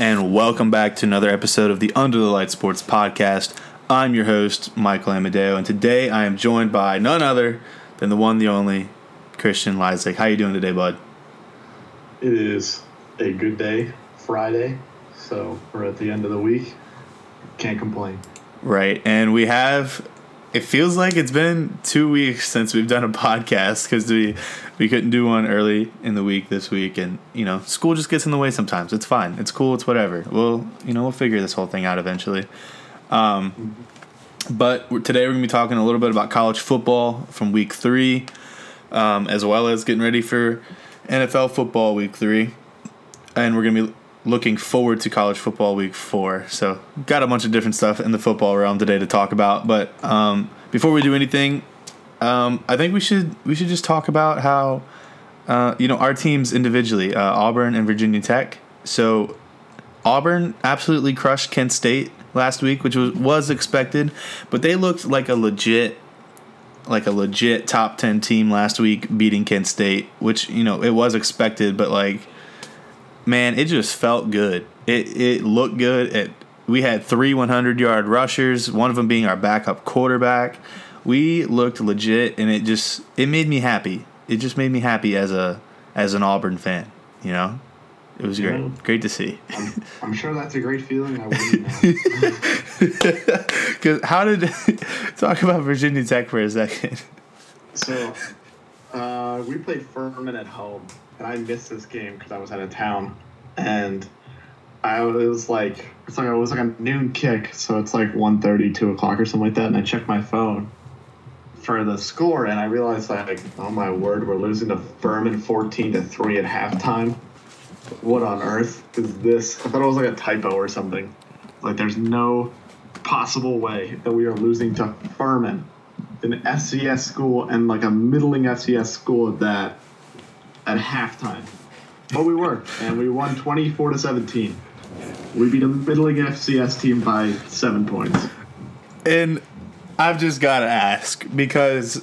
And welcome back to another episode of the Under the Light Sports Podcast. I'm your host, Michael Amadeo, and today I am joined by none other than the one, the only, Christian Lysak. How you doing today, bud? It is a good day, Friday, so we're at the end of the week. Can't complain. Right, and we have. It feels like it's been two weeks since we've done a podcast because we we couldn't do one early in the week this week, and you know school just gets in the way sometimes. It's fine. It's cool. It's whatever. We'll you know we'll figure this whole thing out eventually. Um, but today we're gonna be talking a little bit about college football from week three, um, as well as getting ready for NFL football week three, and we're gonna be looking forward to college football week four. So got a bunch of different stuff in the football realm today to talk about. But um, before we do anything, um, I think we should we should just talk about how uh, you know our teams individually, uh, Auburn and Virginia Tech. So Auburn absolutely crushed Kent State last week, which was was expected, but they looked like a legit like a legit top 10 team last week beating Kent State, which you know it was expected, but like man, it just felt good. It it looked good. It we had three 100 yard rushers, one of them being our backup quarterback. We looked legit, and it just it made me happy. It just made me happy as a as an Auburn fan. You know, it was great. Great to see. I'm, I'm sure that's a great feeling. I wouldn't. Because how did talk about Virginia Tech for a second? so, uh, we played Furman at home, and I missed this game because I was out of town, and I was like it's like it was like a noon kick, so it's like 1.30, 2 o'clock or something like that, and I checked my phone for the score, and I realized like, oh my word, we're losing to Furman 14 to three at halftime. What on earth is this? I thought it was like a typo or something. Like, there's no possible way that we are losing to Furman, an FCS school, and like a middling FCS school at that, at halftime. But we were, and we won 24 to 17. We beat a middling FCS team by seven points. And I've just got to ask because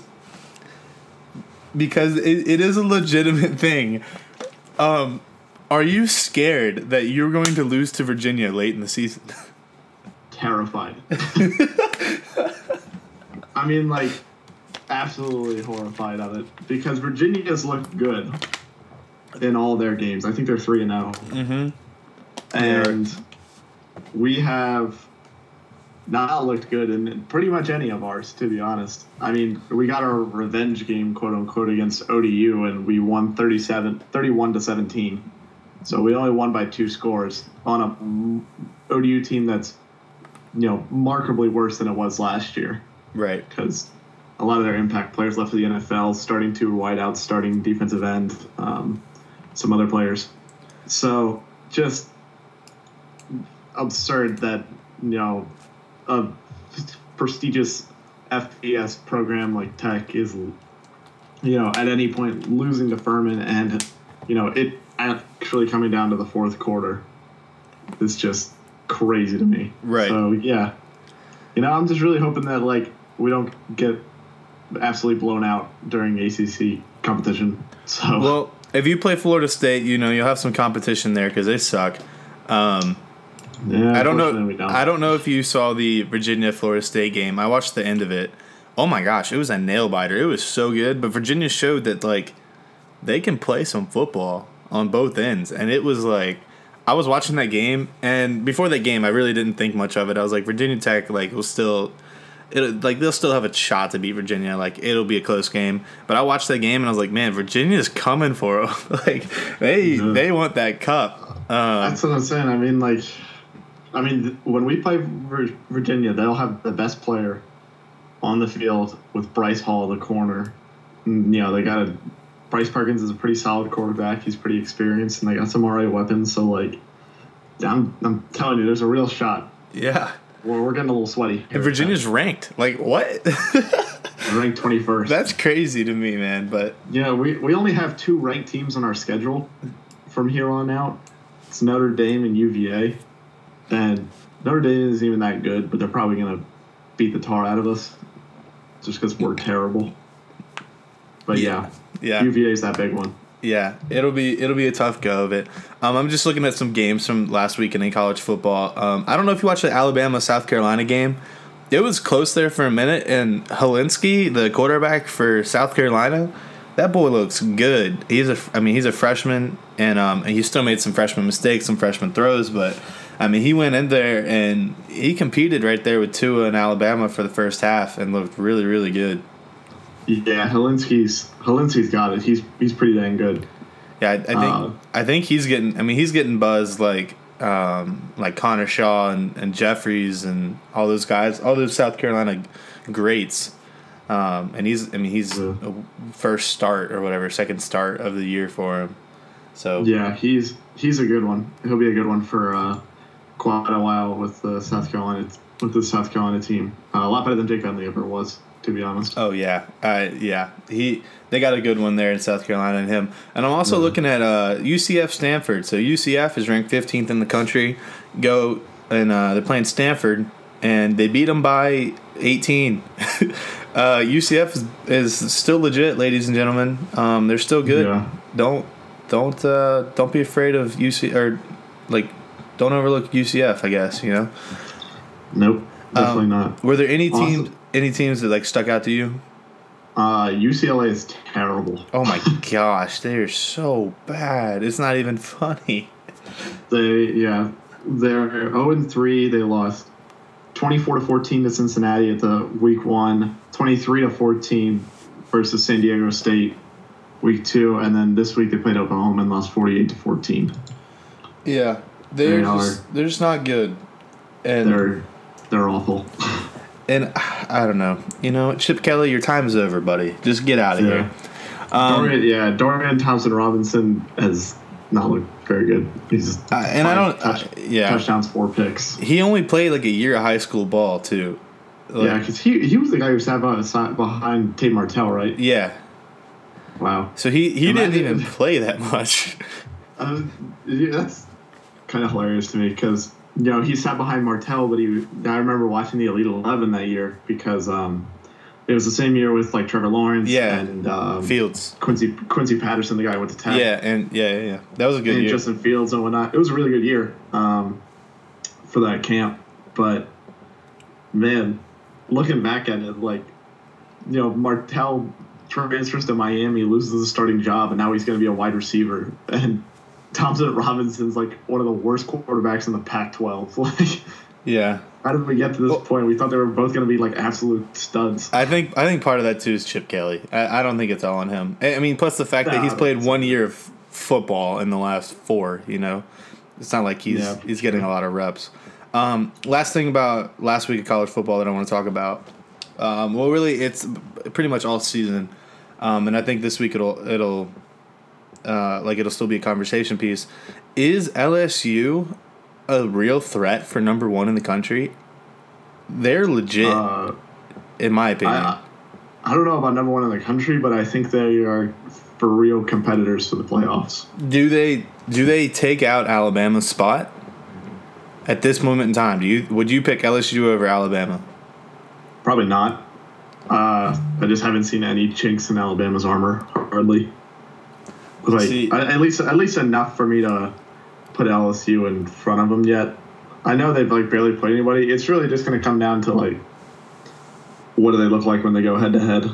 because it, it is a legitimate thing. Um, are you scared that you're going to lose to Virginia late in the season? Terrified. I mean, like, absolutely horrified of it because Virginia's looked good in all their games. I think they're three and zero. Mm-hmm. and we have not looked good in pretty much any of ours to be honest i mean we got our revenge game quote unquote against odu and we won 37 31 to 17 so we only won by two scores on a odu team that's you know markedly worse than it was last year Right. because a lot of their impact players left for the NFL, starting two wideouts, starting defensive end, um, some other players. So just absurd that you know a prestigious FBS program like Tech is you know at any point losing to Furman and you know it actually coming down to the fourth quarter is just crazy to me. Right. So yeah, you know I'm just really hoping that like we don't get absolutely blown out during ACC competition. So Well, if you play Florida State, you know you'll have some competition there because they suck. Um, yeah, I don't know. Don't. I don't know if you saw the Virginia Florida State game. I watched the end of it. Oh my gosh, it was a nail biter. It was so good. But Virginia showed that like they can play some football on both ends, and it was like I was watching that game, and before that game, I really didn't think much of it. I was like Virginia Tech like was still. It, like they'll still have a shot to beat Virginia. Like it'll be a close game, but I watched that game and I was like, man, Virginia's coming for them. like they Yeah. they want that cup. Um, That's what I'm saying. I mean, like, I mean, th- when we play Vir- Virginia, they'll have the best player on the field with Bryce Hall, the corner. And, you know, they got a Bryce Perkins is a pretty solid quarterback. He's pretty experienced, and they got some alright weapons. So, like, I'm, I'm telling you, there's a real shot. yeah. We're, we're getting a little sweaty. And Virginia's ranked. Like what? Ranked 21st. That's crazy to me, man. But Yeah, we, we only have two ranked teams on our schedule from here on out. It's Notre Dame and UVA. And Notre Dame isn't even that good, but they're probably going to beat the tar out of us just because we're terrible. But yeah, yeah, UVA is that big one. Yeah, it'll be it'll be a tough go of it. Um, I'm just looking at some games from last weekend in college football. Um, I don't know if you watched the Alabama South Carolina game. It was close there for a minute, and Hilinski, the quarterback for South Carolina, that boy looks good. He's a, I mean, he's a freshman, and um, and he still made some freshman mistakes, some freshman throws, but I mean, he went in there and he competed right there with Tua in Alabama for the first half and looked really, really good. Yeah, Hilinski's Hilinski's got it. He's he's pretty dang good. Yeah, I, I think Uh, I think he's getting. I mean, he's getting buzzed like um, like Connor Shaw and, and Jeffries and all those guys, all those South Carolina greats. Um, and he's, I mean, he's Yeah. first start or whatever, second start of the year for him. So Yeah, he's he's a good one. He'll be a good one for uh, quite a while with the South Carolina with the South Carolina team. Uh, a lot better than Jake Bentley ever was, to be honest. Oh yeah, uh, yeah. He they got a good one there in South Carolina and him. And I'm also looking at uh, UCF Stanford. So UCF is ranked 15th in the country. Go and uh, they're playing Stanford, and they beat them by 18. uh, UCF is, is still legit, ladies and gentlemen. Um, they're still good. Yeah. Don't don't uh, don't be afraid of UC or like don't overlook UCF. I guess you know. Nope, definitely Um, not. Were there any Awesome. teams any teams that like stuck out to you? Uh, UCLA is terrible. Oh my gosh, they're so bad. It's not even funny. They yeah, they're zero and three. They lost twenty four to fourteen to Cincinnati at the week one. Twenty three to fourteen versus San Diego State week two, and then this week they played Oklahoma and lost forty eight to fourteen. Yeah, they're They just they're just not good. And They're they're awful. and I don't know. You know, Chip Kelly, your time is over, buddy. Just get out of Yeah. here. Um, Dorian, yeah, Dorian Thompson Robinson has not looked very good. He's uh, and I don't. touch, uh, yeah, touchdowns, four picks. he only played like a year of high school ball too. Like, yeah, because he he was the guy who sat behind, behind Tate Martell, right? yeah. Wow. So he he didn't even play that much. Uh, yeah, that's kind of hilarious to me because you know he sat behind Martell, but he I remember watching the Elite Eleven that year because um, it was the same year with like Trevor Lawrence Yeah. and um, Fields. Quincy Quincy Patterson, the guy who went to Tech, Yeah, and yeah, yeah, yeah. That was a good and year. Justin Fields and whatnot. It was a really good year um, for that camp, but man, looking back at it, like you know Martell transfers to Miami, loses the starting job, and now he's going to be a wide receiver. And Thompson Robinson's like one of the worst quarterbacks in the Pac-12. Like, yeah. how did we get to this Well- point? We thought they were both going to be like absolute studs. I think I think part of that too is Chip Kelly. I, I don't think it's all on him. I I mean, plus the fact that he's played one year of football in the last four. You know, it's not like he's Yeah, he's getting a lot of reps. Um, last thing about last week of college football that I want to talk about. Um, well, really, it's pretty much all season, um, and I think this week it'll it'll uh, like it'll still be a conversation piece. Is LSU a real threat for number one in the country? They're legit, Uh, in my opinion. I, I don't know about number one in the country, but I think they are for real competitors for the playoffs. Do they do they take out Alabama's spot at this moment in time? Do you would you pick LSU over Alabama? Probably not. Uh, I just haven't seen any chinks in Alabama's armor hardly. Like See- at least at least enough for me to put LSU in front of them yet. I know they've like barely played anybody. It's really just going to come down to like what do they look like when they go head to head.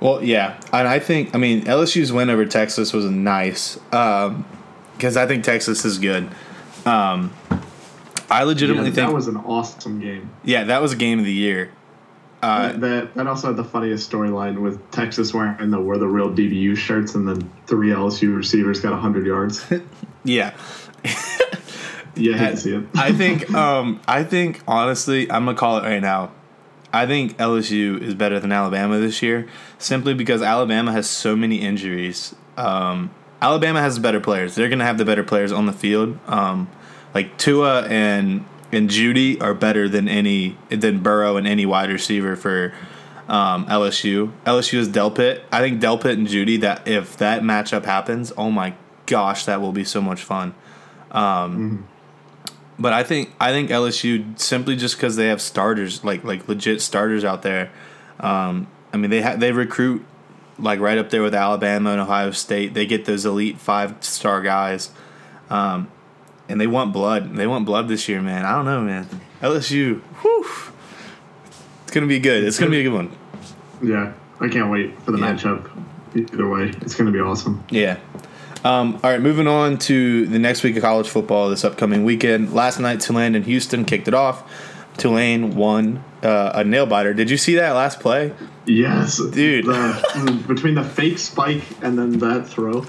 Well, yeah, and I think I mean LSU's win over Texas was nice because I think Texas is good. Um, I legitimately Yeah, think that was an awesome game. yeah that was a game of the year. Uh, that that also had the funniest storyline with Texas wearing the wear the real DBU shirts, and then three LSU receivers got hundred yards. yeah, Yeah, I hate to see it. I think um, I think honestly, I'm gonna call it right now. I think LSU is better than Alabama this year, simply because Alabama has so many injuries. Um, Alabama has better players. They're gonna have the better players on the field. Um, like Tua and and Jeudy are better than any than Burrow and any wide receiver for um, LSU. LSU is Delpit. I think Delpit and Jeudy. That if that matchup happens, oh my gosh, that will be so much fun. um But I think I think LSU simply just because they have starters like like legit starters out there. Um, I mean they ha- they recruit like right up there with Alabama and Ohio State. They get those elite five star guys, um, and they want blood. They want blood this year, man. I don't know, man. LSU, whew, it's gonna be good. It's gonna be a good one. Yeah, I can't wait for the Yeah. matchup. Either way, it's going to be awesome. Yeah. Um, all right, moving on to the next week of college football this upcoming weekend. Last night, Tulane and Houston kicked it off. Tulane won uh, a nail biter. Did you see that last play? Yes, Dude. The, between the fake spike and then that throw,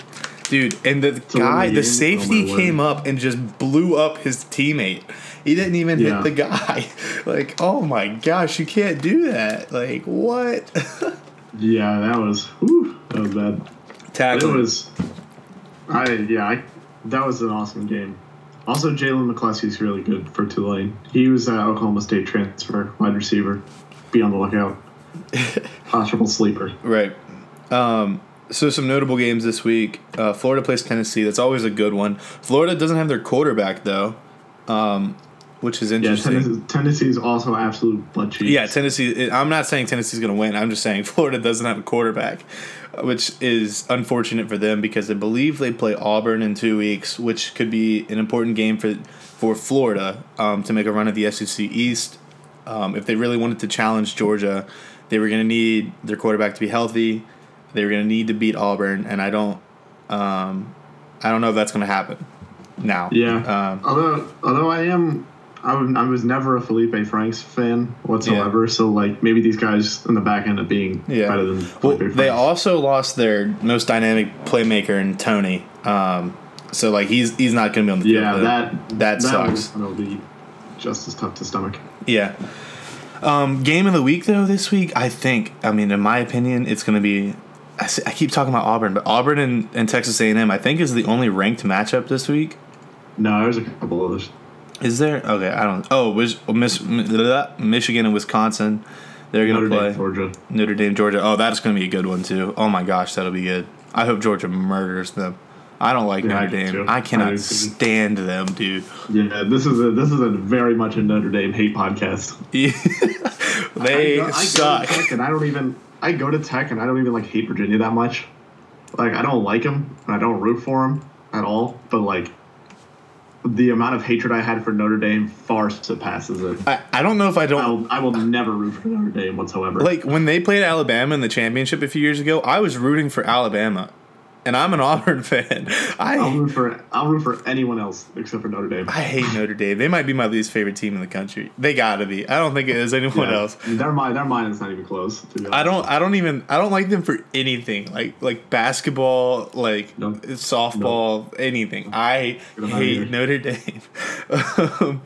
Dude, and the win guy, the the safety Oh, my word. came up and just blew up his teammate. He didn't even Yeah. hit the guy. Like, oh my gosh, you can't do that. Like, what? yeah, that was whew, that was bad. It was, I yeah, I, that was an awesome game. Also, Jalen McCleskey's really good for Tulane. He was at Oklahoma State transfer, wide receiver. Be on the lookout. Possible sleeper. Right. Um, so some notable games this week. Uh, Florida plays Tennessee. That's always a good one. Florida doesn't have their quarterback though, um, which is Yeah, interesting. Tennessee, Tennessee's also absolute butt cheeks. Yeah, Tennessee. I'm not saying Tennessee's going to win. I'm just saying Florida doesn't have a quarterback, which is unfortunate for them because I believe they play Auburn in two weeks, which could be an important game for for Florida um, to make a run at the SEC East. Um, if they really wanted to challenge Georgia, they were going to need their quarterback to be healthy. They were going to need to beat Auburn, and I don't, um, I don't know if that's going to happen. Now, Yeah. um, although although I am I was never a Feleipe Franks fan whatsoever. So like maybe these guys in the back end of being Yeah. better than Well, they also lost their most dynamic playmaker in Toney. Um, so like he's he's not going to be on the field. yeah them. that that sucks. gonna be just as tough to stomach. Yeah. Um, game of the week though this week, I think. I mean, in my opinion, it's going to be. I, I keep talking about Auburn, but Auburn and, and Texas A and M, I think, is the only ranked matchup this week. No, there's a couple others. Is there? Okay, I don't. Oh, Wis- oh, Miss, Michigan and Wisconsin, they're going Notre to play. Dame, Georgia. Notre Dame, Georgia. Oh, that's going to be a good one too. Oh my gosh, that'll be good. I hope Georgia murders them. I don't like Yeah, Notre do Dame. too. I I cannot too. stand them, dude. Yeah, this is a this is a very much a Notre Dame hate podcast. they I go, I suck. And I don't even. I go to Tech and I don't even like hate Virginia that much. Like I don't like them and I don't root for them at all. But like, the amount of hatred I had for Notre Dame far surpasses it. I, I don't know if I don't I will, I will never root for Notre Dame whatsoever. like when they played Alabama in the championship a few years ago. I was rooting for Alabama, and I'm an Auburn fan. I'll I root for I'll root for anyone else except for Notre Dame. I hate Notre Dame. They might be my least favorite team in the country. They gotta be. I don't think it is anyone Yeah. else. Their mind, their mind is not even close. I don't. I don't even. I don't like them for anything. Like like basketball, like No. softball, anything. I Get 'em outta hate. Notre Dame. um,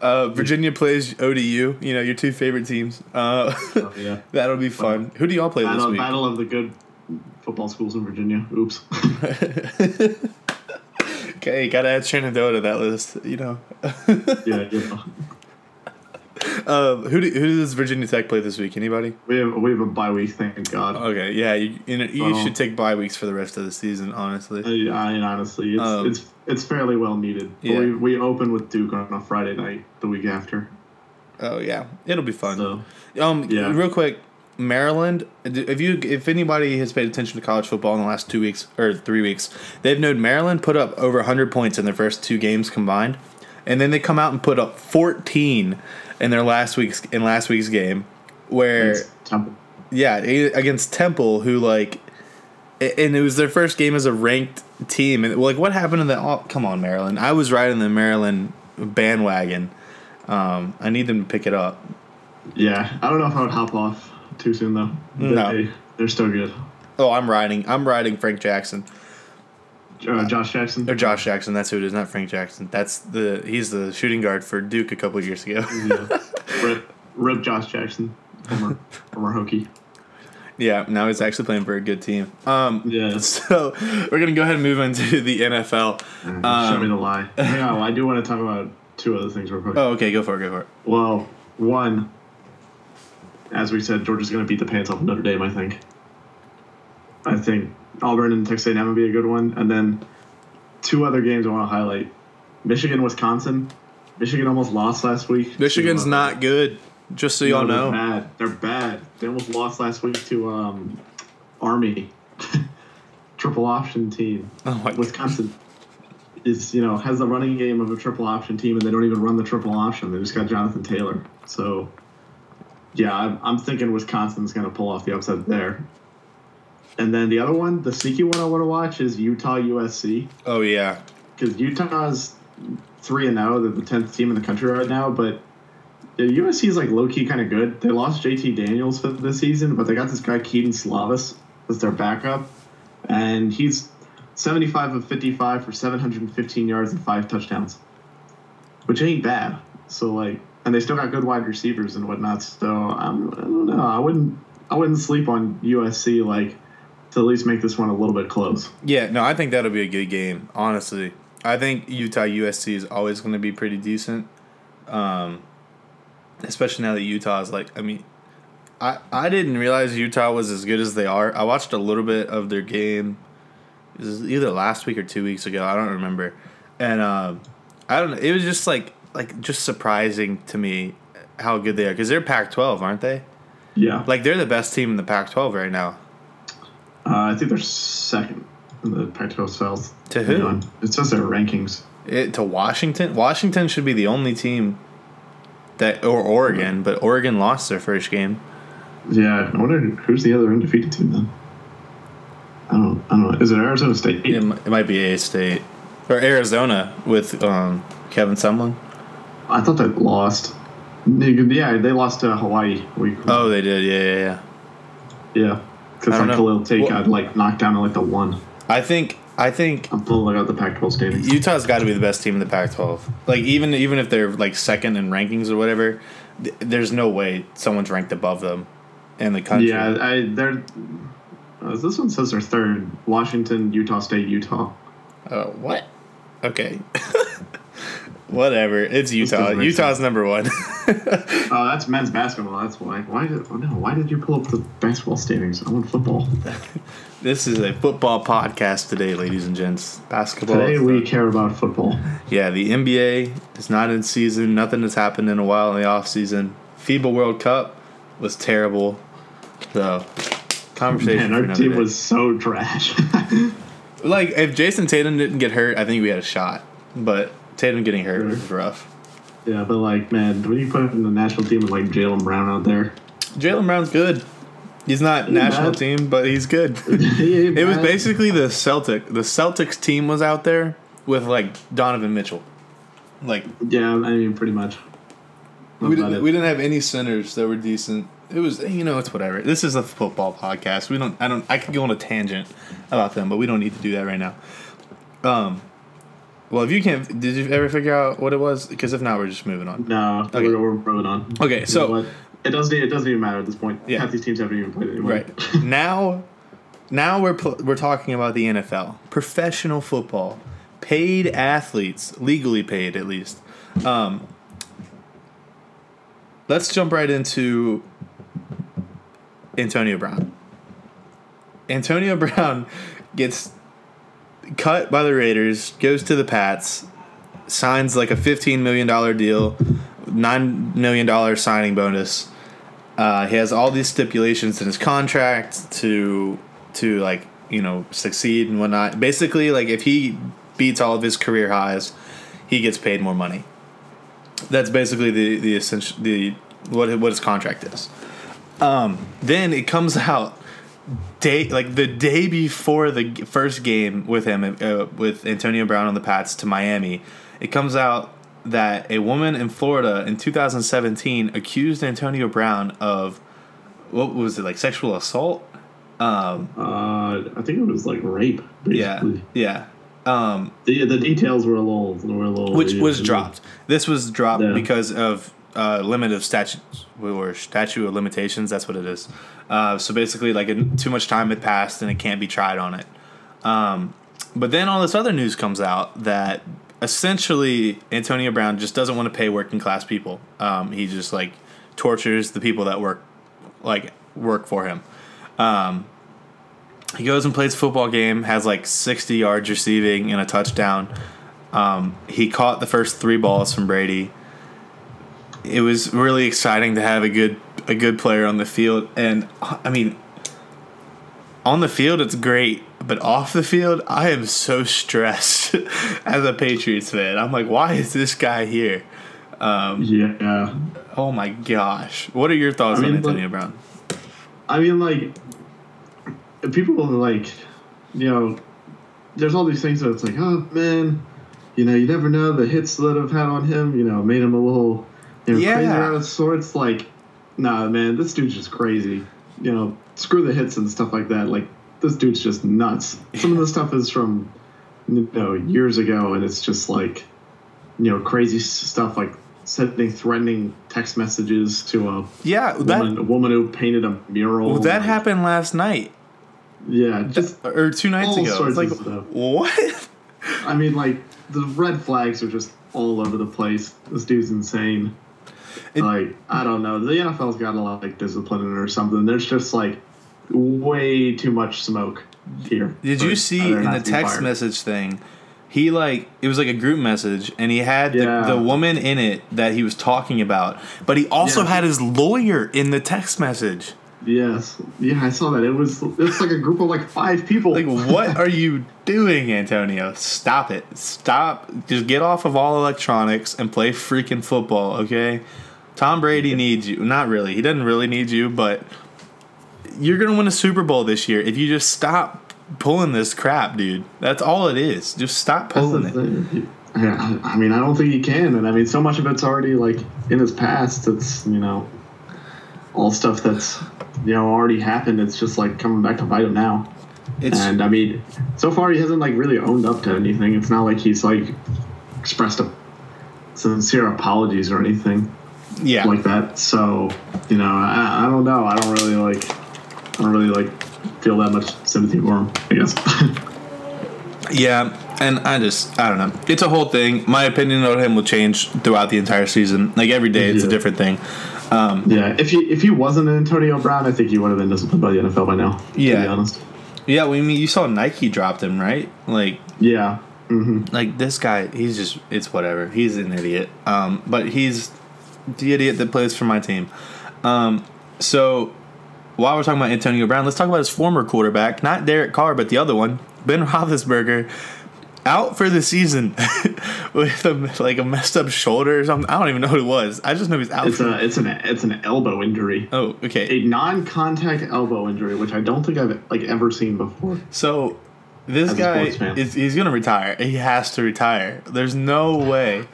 uh, Virginia plays ODU. You know your two favorite teams. Uh, Oh, yeah. that'll be fun. Who do y'all play this week? battle of the good football schools in Virginia. Oops. Okay, gotta add Shenandoah to that list. You know. yeah, you know. Um, who do, who does Virginia Tech play this week? Anybody? We have we have a bye week, thank God. Okay, yeah, you, you, know, you should take bye weeks for the rest of the season. Honestly. Uh, I mean, honestly, it's Um, it's it's fairly well needed. Yeah. we we open with Duke on a Friday night the week after. Oh yeah, it'll be fun. So Um, Yeah. real quick, Maryland. If you, if anybody has paid attention to college football in the last two weeks or three weeks, they've known Maryland put up over 100 points in their first two games combined, and then they come out and put up 14 in their last week's in last week's game, where yeah against Temple, who like, and it was their first game as a ranked team, and like what happened to the? Oh, come on, Maryland! I was riding the Maryland bandwagon. Um, I need them to pick it up. Yeah, I don't know if I would hop off too soon though. No. They, they're still good. Oh, I'm riding. I'm riding Frank Jackson Uh, Josh Jackson. or Josh Jackson. That's who it is, not Frank Jackson. That's the he's the shooting guard for Duke a couple years ago. Yeah. Rip, rip Josh Jackson, former former Hokie. yeah, now he's actually playing for a good team. Um, Yeah. so we're gonna go ahead and move into the NFL. Show me Um, the lie. Hang on, I do want to talk about two other things real quick. oh, okay, go for it. Go for it. Well, one, as we said, Georgia's going to beat the pants off of Notre Dame. I think. I think Auburn and Texas A&M would be a good one, and then two other games I want to highlight: Michigan, Wisconsin. Michigan almost lost last week. Michigan's to, uh, not good. Just so y'all no, know. they're bad. They're bad. They almost lost last week to um, Army triple option team. Oh my Wisconsin is you know has the running game of a triple option team, and they don't even run the triple option. They just got Jonathan Taylor. So yeah, I'm, I'm thinking Wisconsin's going to pull off the upset there. And then the other one, the sneaky one I want to watch is Utah USC Oh yeah. because Utah's three and zero. They're the tenth team in the country right now, but USC is like low key kind of good. They lost JT Daniels for this season, but they got this guy Kedon Slovis as their backup, and he's seventy five of fifty five for seven hundred and fifteen yards and five touchdowns, which ain't bad. So like, and they still got good wide receivers and whatnot. So I'm, I don't know. I wouldn't I wouldn't sleep on USC like to at least make this one a little bit close. Yeah, no, I think that'll be a good game. Honestly, I think Utah USC is always going to be pretty decent. Um, especially now that Utah is like, I mean, I I didn't realize Utah was as good as they are. I watched a little bit of their game. Either last week or two weeks ago. I don't remember, and um, I don't know. It was just like like just surprising to me how good they are because they're Pac-12, aren't they? Yeah, Like they're the best team in the Pac-12 right now. Uh, I think they're second in the Pac-12 South. To who? It says their rankings. It, to Washington. Washington should be the only team that, or Oregon, but Oregon lost their first game. Yeah, I wonder who's the other undefeated team then. I don't. I don't know. Is it Arizona State? It, it might be A State or Arizona with um, Kevin Sumlin. I thought they lost. Yeah, they lost to Hawaii. Week. Oh, they did. Yeah, yeah, yeah. yeah. Because like know. Khalil Tate Well- got like knocked down like the one. I think. I think I'm pulling out the Pac-12 standings. Utah's got to be the best team in the Pac-12. Like even even if they're like second in rankings or whatever, th- there's no way someone's ranked above them in the country. yeah, I they're. Uh, this one says they're third. Washington, Utah State, Utah. Oh, what? Okay. Whatever. It's Utah. doesn't Utah's number one. Oh, that's men's basketball. That's why. Why did? Oh no! Why did you pull up the basketball standings? I want football. this is a football podcast today, ladies and gents. Basketball. Today we care about football. Yeah, the NBA is not in season. Nothing has happened in a while in the off season. FIBA World Cup was terrible. So, conversation Man, our team day. was so trash. like if Jayson Tatum didn't get hurt, I think we had a shot. But Tatum getting hurt was rough. yeah, but like, man, when you put in the national team with like Jaylen Brown out there, Jaylen Brown's good. He's not national bad. team, but he's good. it It was basically the Celtic. The Celtics team was out there with like Donovan Mitchell. Like Yeah, I mean, pretty much. we didn't, it. we didn't have any centers that were decent. It was you know it's whatever. This is a football podcast. We don't. I don't. I could go on a tangent about them, but we don't need to do that right now. Um. Well, if you can't, did you ever figure out what it was? Because if not, we're just moving on. No, Okay. we're, we're moving on. Okay, You so it doesn't. It doesn't even matter at this point. Yeah. half these teams haven't even played anymore. Right now, now we're pl- we're talking about the NFL, professional football, paid athletes, legally paid at least. Um, let's jump right into Antonio Brown. Antonio Brown gets cut by the Raiders, goes to the Pats, signs like a fifteen million dollar deal, nine million dollar signing bonus. Uh, he has all these stipulations in his contract to to like you know succeed and whatnot. Basically, like if he beats all of his career highs, he gets paid more money. That's basically the the essential the what what his contract is. Um, then it comes out day like the day before the first game with him uh, with Antonio Brown on the Pats to Miami. It comes out that a woman in Florida in 2017 accused Antonio Brown of what was it like sexual assault? Um, Uh, I think it was like rape. yeah, Basically. yeah. Um, The the details were a little were a little which was dropped. This was dropped Yeah. because of uh, limit of statute or statute of limitations. That's what it is. Uh, so basically, like too much time had passed and it can't be tried on it. Um, but then all this other news comes out that essentially Antonio Brown just doesn't want to pay working class people. Um, he just like tortures the people that work like work for him. Um, he goes and plays football game, has like 60 yards receiving and a touchdown. Um, he caught the first three balls from Brady. It was really exciting to have a good a good player on the field, and I mean, on the field it's great, but off the field I am so stressed as a Patriots fan. I'm like, why is this guy here? Um, Yeah. oh my gosh, what are your thoughts I mean, on Antonio look- Brown? I mean, like, people are like, you know, there's all these things that it's like, oh man, you know, you never know the hits that have had on him, you know, made him a little, know, Yeah. crazy out of sorts. Like, nah, man, this dude's just crazy. You know, screw the hits and stuff like that. Like, this dude's just nuts. Some of the stuff is from, you know, years ago, and it's just like, you know, crazy stuff like sending threatening text messages to a Yeah, that woman, a woman who painted a mural. well, that like, happened last night Yeah, just uh, or two nights ago. It's like of stuff. what? I mean, like the red flags are just all over the place. This dude's insane. It- like I don't know, the NFL's got a to like discipline it or something. There's just like way too much smoke here. Did you see in the text fired. message thing? He like it was like a group message, and he had Yeah. the, the woman in it that he was talking about, but he also Yeah. had his lawyer in the text message. Yes, yeah, I saw that. It was it's like a group of like five people. Like, what are you doing, Antonio? Stop it! Stop! Just get off of all electronics and play freaking football, okay? Tom Brady needs you. Not really. He doesn't really need you, but you're gonna win a Super Bowl this year if you just stop pulling this crap, dude. That's all it is. Just stop pulling it. Yeah, I I mean, I don't think he can, and I mean, so much of it's already like in his past. It's you know, all stuff that's you know already happened. It's just like coming back to bite him now. It's And I mean, so far he hasn't like really owned up to anything. It's not like he's like expressed a sincere apologies or anything yeah. like that. So you know, I, I don't know. I don't really like. I don't really like feel that much sympathy for him. I guess. Yeah, and I just I don't know. It's a whole thing. My opinion on him will change throughout the entire season. Like every day, it's a different thing. Um, yeah, if he if he wasn't Antonio Brown, I think he would have been disciplined by the NFL by now. To Yeah. be honest. yeah, we mean you saw Nike dropped him, right? Like Yeah. hmm like this guy, he's just it's whatever. He's an idiot. Um, but he's the idiot that plays for my team. Um, so while we're talking about Antonio Brown, let's talk about his former quarterback, not Derek Carr, but the other one, Ben Roethlisberger, out for the season with a, like a messed up shoulder or something. I don't even know what it was. I just know he's out. It's for, a it's an it's an elbow injury, oh, okay. a non-contact elbow injury, which I don't think I've like ever seen before. So this As guy is he's gonna retire. He has to retire. There's no way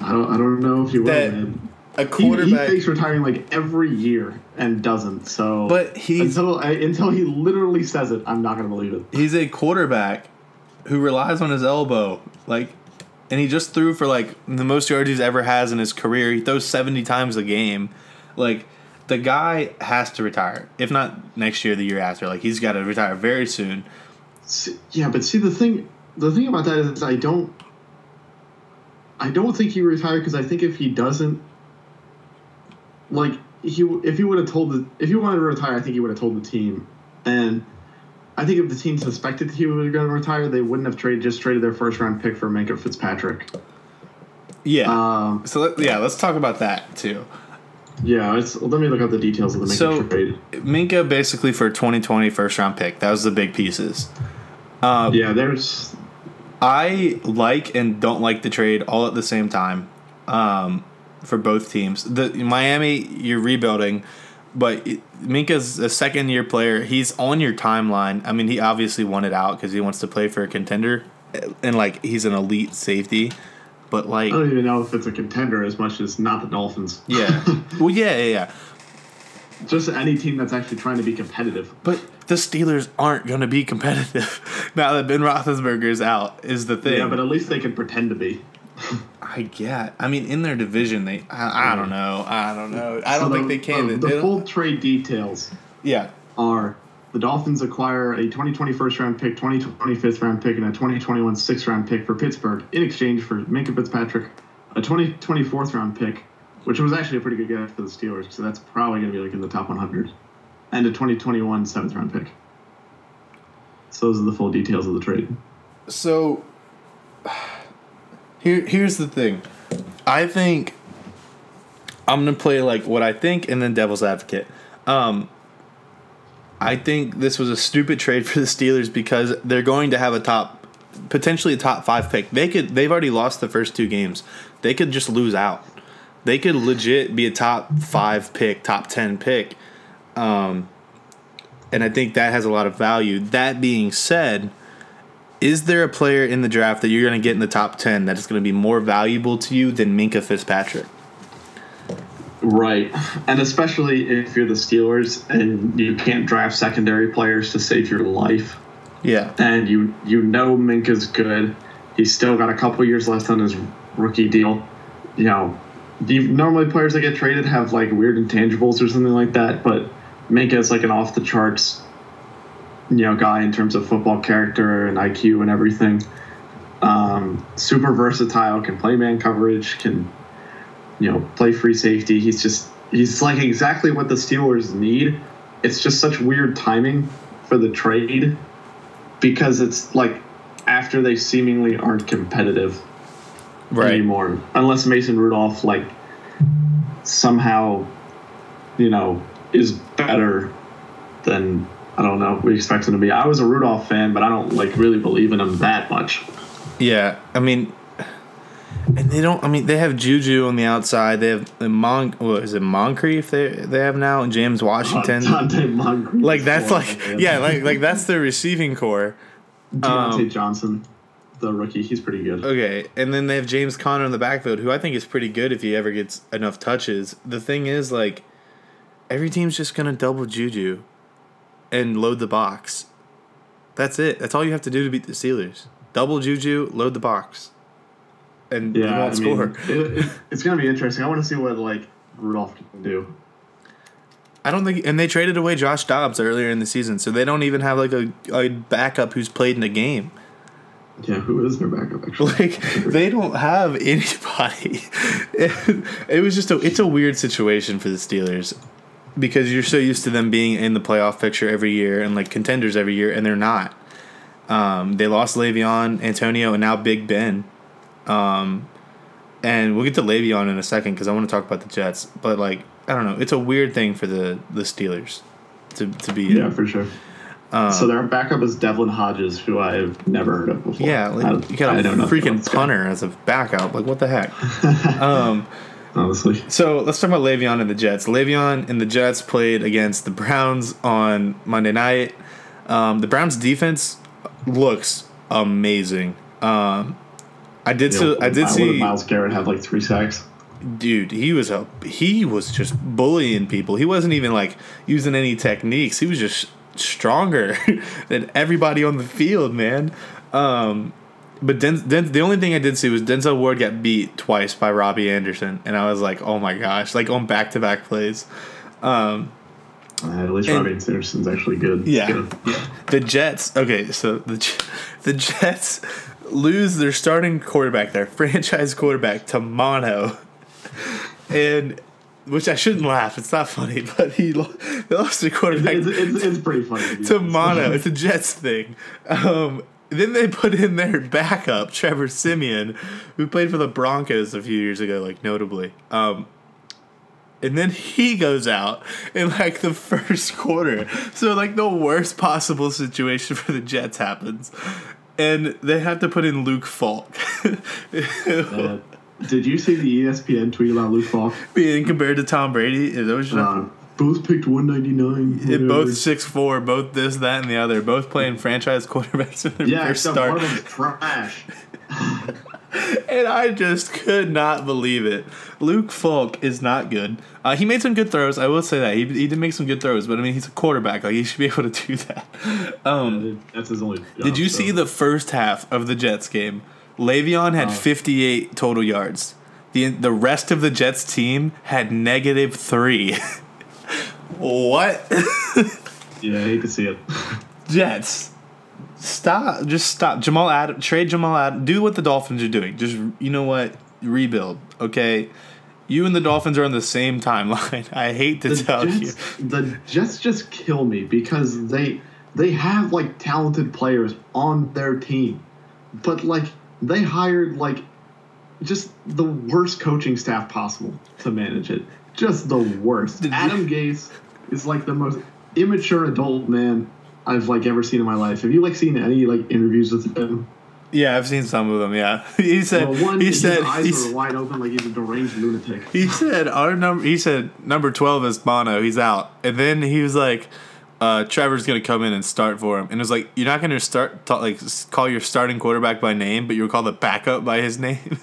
I don't I don't know if he will. Man. a He, he quarterback. fakes retiring like every year and doesn't. So, But he's- until until he literally says it, I'm not gonna believe it. he's a quarterback who relies on his elbow. Like, and he just threw for like the most yards he's ever has in his career. He throws 70 times a game. Like, the guy has to retire. If not next year, the year after. Like, he's got to retire very soon. Yeah, but see the thing the thing about that is I don't I don't think he retired because I think if he doesn't like he if he would have told the if he wanted to retire I think he would have told the team and I think if the team suspected he was going to retire they wouldn't have traded just traded their first round pick for Minkah Fitzpatrick. Yeah. Um, so, let, yeah, let's talk about that too. yeah, it's, let me look up the details of the Minkah So- trade. Minkah basically for 2020 first round pick. That was the big pieces. Uh, Yeah, there's I like and don't like the trade all at the same time um, for both teams. The Miami, you're rebuilding, but Minkah's a second year player. He's on your timeline. I mean, he obviously wanted out because he wants to play for a contender, eh, and like he's an elite safety. But like, I don't even know if it's a contender as much as not the Dolphins. yeah, well, yeah, yeah, yeah. just any team that's actually trying to be competitive. But the Steelers aren't going to be competitive now that Ben Roethlisberger's out. Is the thing? Yeah, but at least they can pretend to be. I get. I mean, in their division, they. I, I don't know. I don't know. I don't So think the- they can. The, They the full trade details yeah. are the Dolphins acquire a 2020 first round pick, 2020 fifth round pick, and a 2021 sixth round pick for Pittsburgh in exchange for Minkah Fitzpatrick, a 2020 fourth round pick, which was actually a pretty good get for the Steelers, so that's probably going to be like in the top 100, and a 2021 seventh round pick. So those are the full details of the trade. So here, here's the thing. I think I'm gonna play like what I think, and then devil's advocate. Um, I think this was a stupid trade for the Steelers because they're going to have a top, potentially a top five pick. They could. They've already lost the first two games. They could just lose out. They could legit be a top five pick, top ten pick, um, and I think that has a lot of value. That being said, is there a player in the draft that you're going to get in the top ten that is going to be more valuable to you than Minkah Fitzpatrick? Right. And especially if you're the Steelers and you can't draft secondary players to save your life. Yeah. And you you know Minkah's good. He's still got a couple years left on his rookie deal. You know, you, normally players that get traded have like weird intangibles or something like that, but Minkah is like an off the charts you know guy in terms of football character and IQ and everything. Um, super versatile, can play man coverage, can you know, play free safety. He's just he's like exactly what the Steelers need. It's just such weird timing for the trade because it's like after they seemingly aren't competitive Right. anymore. Unless Mason Rudolph like somehow, you know, is better than I don't know we expect him to be. I was a Rudolph fan, but I don't like really believe in him that much. Yeah, I mean, and they don't. I mean, they have Juju on the outside. They have the Mon. What is it, Moncrief? They they have now and James Washington. Donte Moncrief. like that's like yeah, like like that's their receiving core. Diontae um, Johnson, the rookie. He's pretty good. Okay, and then they have James Conner in the backfield, who I think is pretty good if he ever gets enough touches. The thing is, like, every team's just gonna double Juju and load the box. That's it. That's all you have to do to beat the Steelers. Double Juju, load the box, and you Yeah, I won't score. mean, it, it, it's gonna be interesting. I want to see what like Rudolph can do. I don't think, and they traded away Josh Dobbs earlier in the season, so they don't even have like a, a backup who's played in a game. Yeah, who is their backup actually? Like they don't have anybody. It, it was just a it's a weird situation for the Steelers because you're so used to them being in the playoff picture every year and like contenders every year, and they're not. Um, they lost Le'Veon, Antonio, and now Big Ben. Um, and we'll get to Le'Veon in a second because I want to talk about the Jets. But like I don't know, it's a weird thing for the the Steelers to to be. yeah, for sure. so their backup is Devlin Hodges, who I've never heard of before. Yeah, like, I, you got I a know nothing about freaking guy, punter as a backup. Like, what the heck? um, honestly. so let's talk about Le'Veon and the Jets. Le'Veon and the Jets played against the Browns on Monday night. Um, the Browns defense looks amazing. Um, I did so. I did see, Myles Garrett had like three sacks. dude. He was a he was just bullying people. He wasn't even like using any techniques. He was just stronger than everybody on the field, man. Um, but Den, Den, the only thing I did see was Denzel Ward got beat twice by Robbie Anderson, and I was like, oh my gosh, like on back to back plays. Um, Uh, at least And- Robbie Anderson's actually good. Yeah. Good. the Jets. Okay, so the the Jets lose their starting quarterback, their franchise quarterback, to Mono, and which I shouldn't laugh. It's not funny, but he they lost their quarterback It's, it's, it's pretty funny. To, to. Mono. It's a Jets thing. Um, then they put in their backup, Trevor Siemian, who played for the Broncos a few years ago, like notably. Um, and then he goes out in like the first quarter. So like the worst possible situation for the Jets happens. And they have to put in Luke Falk. Uh, did you see the ESPN tweet about Luke Falk? Being compared to Tom Brady, it was Uh, both picked 199. it, both six four, both this, that, and the other, both playing franchise quarterbacks in their Yeah, first except start. one of them's trash. And I just could not believe it. Luke Falk is not good. Uh, he made some good throws. I will say that he, he did make some good throws, but I mean he's a quarterback. Like he should be able to do that. Um, That's his only. Job, did you so. see the first half of the Jets game? Le'Veon had Oh. 58 total yards. the The rest of the Jets team had negative three. What? Yeah, I hate to see it. Jets. Stop. Just stop. Jamal Adam trade Jamal Adam. Do what the Dolphins are doing. Just you know what? Rebuild. Okay. You and the Dolphins are on the same timeline. I hate to the tell Jets, you. the Jets just kill me because they they have like talented players on their team, but like they hired like just the worst coaching staff possible to manage it. Just the worst. Adam Gase is like the most immature adult man I've like ever seen in my life. Have you like seen any like interviews with him? Yeah, I've seen some of them. Yeah, he said. Well, one, he his said. eyes were wide open like he's a deranged lunatic. he said our number. He said number twelve is Bono. He's out, and then he was like, uh, "Trevor's gonna come in and start for him." And it was like, "You're not gonna start ta- like call your starting quarterback by name, but you will call the backup by his name."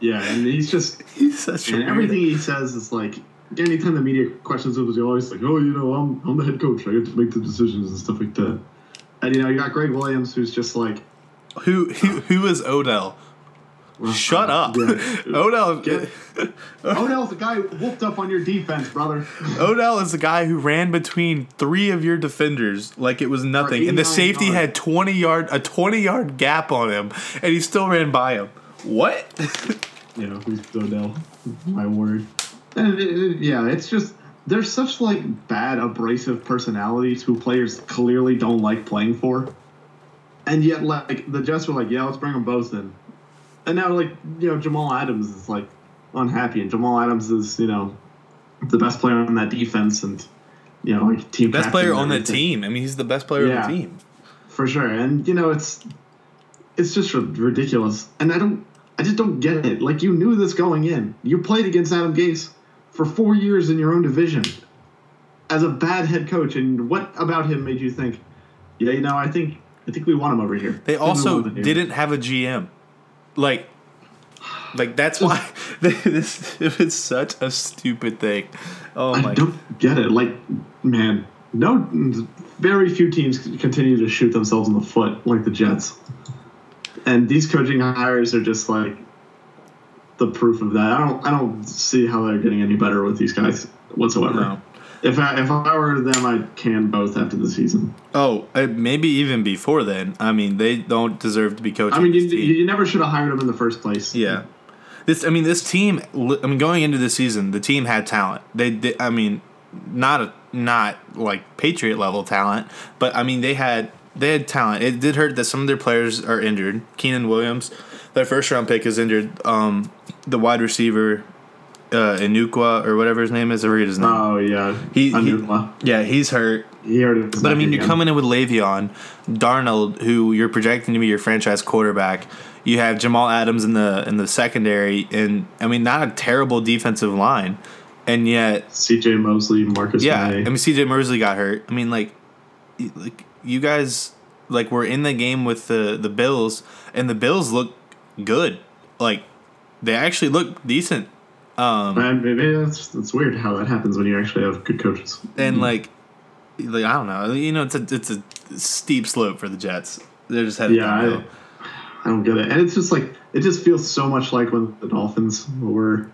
Yeah, and he's just He's such and weird- everything he says is like anytime the media questions him, he's always like, "Oh, you know, I'm I'm the head coach. I get to make the decisions and stuff like that." And you know, you got Gregg Williams, who's just like, Who who ah. who is Odell? Shut uh, up, Yeah. Odell. Get- Odell's the guy who whooped up on your defense, brother. Odell is the guy who ran between three of your defenders like it was nothing, and the safety yards. had twenty yard a twenty yard gap on him, and he still ran by him. What? you know, who's Odell? My word. And it, it- yeah, it's just there's such like bad abrasive personalities who players clearly don't like playing for, and yet like the Jets were like, yeah, let's bring them both in, and now like you know Jamal Adams is like unhappy, and Jamal Adams is you know the best player on that defense, and you know like team best player on the team. I mean, he's the best player Yeah. on the team. for sure. And you know, it's it's just ridiculous. And I don't, I just don't get it. Like you knew this going in. You played against Adam Gase for four years in your own division as a bad head coach. And what about him made you think, yeah, you know, I think I think we want him over here. They I also here." didn't have a GM. Like, like that's why this it was such a stupid thing. Oh I my! don't get it. Like, man, no, very few teams continue to shoot themselves in the foot like the Jets, and these coaching hires are just like the proof of that. I don't, I don't see how they're getting any better with these guys whatsoever. No. If I, if I were them, I'd can both after the season. Oh, uh, maybe even before then. I mean, they don't deserve to be coaching. I mean, you, you never should have hired them in the first place. Yeah. This I mean this team I mean going into the season the team had talent. They did I mean not a, not like Patriot level talent, but I mean they had they had talent. It did hurt that some of their players are injured. Quinnen Williams, their first round pick is injured. Um the wide receiver uh Inukwa or whatever his name is, I forget his name. Oh yeah. He- he- yeah, he's hurt. He already. But I mean, you're coming in with Le'Veon, Darnold, who you're projecting to be your franchise quarterback. You have Jamal Adams in the in the secondary, and I mean, not a terrible defensive line, and yet, C.J. Mosley, Marcus. yeah, May. I mean, C.J. Mosley got hurt. I mean, like, like you guys, like, were in the game with the the Bills, and the Bills look good. Like, they actually look decent. Um, Man, maybe that's that's weird how that happens when you actually have good coaches. and like, like I don't know, you know, it's a it's a steep slope for the Jets. They're just headed Yeah, downhill. I, I don't get it, and it's just like it just feels so much like when the Dolphins were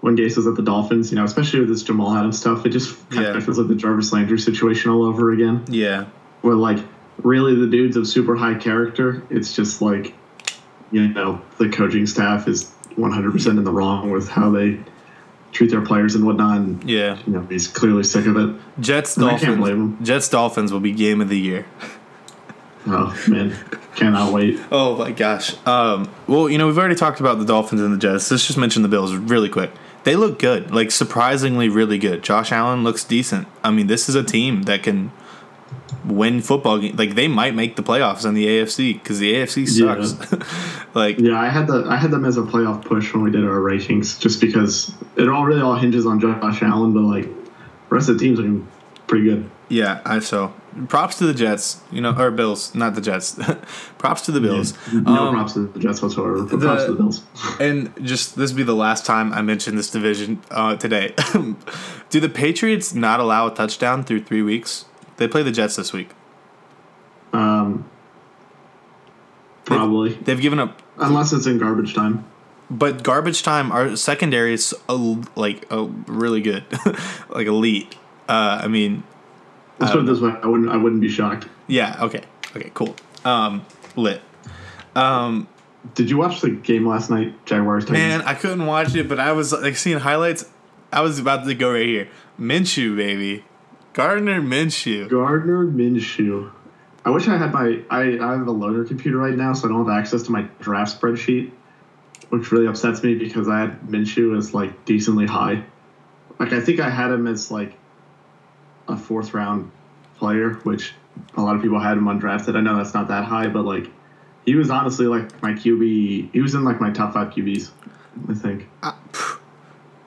when Gase was at the Dolphins. You know, especially with this Jamal Adams stuff, it just kind Yeah. of feels like the Jarvis Landry situation all over again. Yeah, Where like really the dudes of super high character, it's just like you know the coaching staff is 100 percent in the wrong with how they treat their players and whatnot. And, yeah. you know, he's clearly sick of it. Jets I can't blame Dolphins. him. Jets Dolphins will be game of the year. Oh man, cannot wait. Oh my gosh. Um, well, you know we've already talked about the Dolphins and the Jets. Let's just mention the Bills really quick. They look good, like surprisingly really good. Josh Allen looks decent. I mean, this is a team that can win football games. Like they might make the playoffs in the AFC because the AFC sucks. like Yeah, I had the I had them as a playoff push when we did our rankings, just because it all really all hinges on Josh Allen, but like the rest of the teams are pretty good. yeah, I so props to the Jets. You know, or Bills, not the Jets. props to the Bills. No Um, props to the Jets whatsoever. The- props to the Bills. And just this will be the last time I mention this division uh, today. Do the Patriots not allow a touchdown through three weeks? They play the Jets this week. Um, probably They've given up, unless it's in garbage time. but garbage time. Our secondary is a, like a really good, like elite. Uh, I mean, Let's put it this way: I wouldn't I wouldn't be shocked. yeah. Okay. Okay. Cool. Um, lit. Um, Did you watch the game last night, Jaguars? Titans? man, I couldn't watch it, but I was like seeing highlights. I was about to go right here. Minshew, baby, Gardner Minshew. Gardner Minshew. I wish I had my I, I have a loader computer right now, so I don't have access to my draft spreadsheet, which really upsets me because I had Minshew as like decently high. Like I think I had him as like a fourth round player, which a lot of people had him undrafted. I know that's not that high, but like he was honestly like my QB. He was in like my top five QBs, I think. Uh,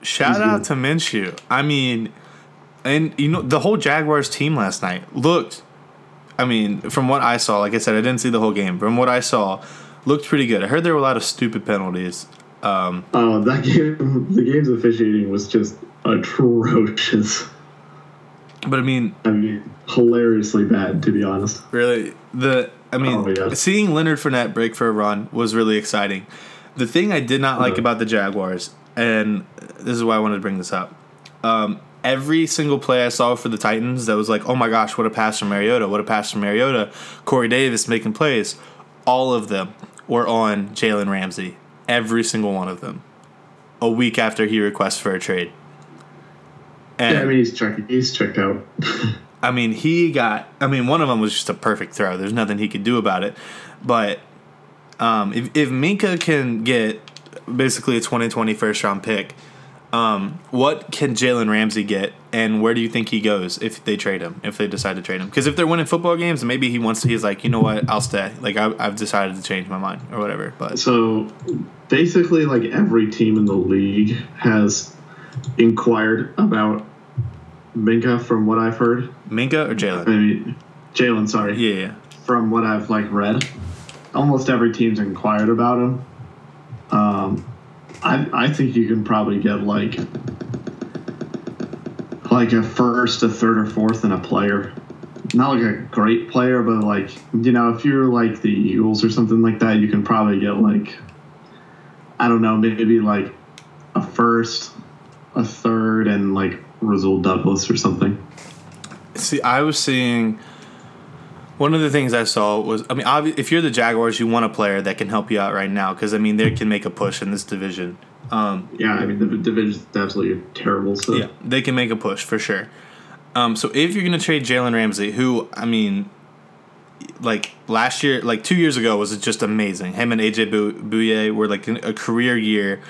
Shout He's out good. to Minshew. I mean, and you know the whole Jaguars team last night looked. I mean, from what I saw, like I said, I didn't see the whole game. From what I saw, looked pretty good. I heard there were a lot of stupid penalties. Um, Oh, that game, the game's officiating was just atrocious. but I mean, I mean, hilariously bad, to be honest. really, the I mean, Oh, yeah. seeing Leonard Fournette break for a run was really exciting. The thing I did not like Uh-huh. about the Jaguars, and this is why I wanted to bring this up. Um, every single play I saw for the Titans that was like, oh my gosh, what a pass from Mariota, what a pass from Mariota, Corey Davis making plays, all of them were on Jalen Ramsey. Every single one of them. A week after he requests for a trade. And Yeah, I mean, he's checked. He's checked out. I mean, he got. I mean, one of them was just a perfect throw. There's nothing he could do about it. But um, if if Minkah can get basically a 2020 first round pick, um, what can Jalen Ramsey get, and where do you think he goes if they trade him? If they decide to trade him? Because if they're winning football games, maybe he wants to. He's like, you know what? I'll stay. Like I, I've decided to change my mind or whatever. But So basically, like every team in the league has inquired about Minkah, from what I've heard. Minkah or I Jalen? mean, Jalen, sorry. Yeah, yeah. From what I've like read, almost every team's inquired about him. Um, I I think you can probably get like like a first, a third, or fourth, and a player. Not like a great player, but like you know, if you're like the Eagles or something like that, you can probably get like I don't know, maybe like a first, a third, and like Rasul Douglas or something. See, I was seeing one of the things I saw was I mean, obvi- if you're the Jaguars, you want a player that can help you out right now because I mean they can make a push in this division. Um, Yeah, I mean the division's absolutely terrible. So yeah, they can make a push for sure. Um, so if you're gonna trade Jalen Ramsey, who I mean, like last year, like two years ago, was just amazing. Him and AJ Bou- Bouye were like a career year.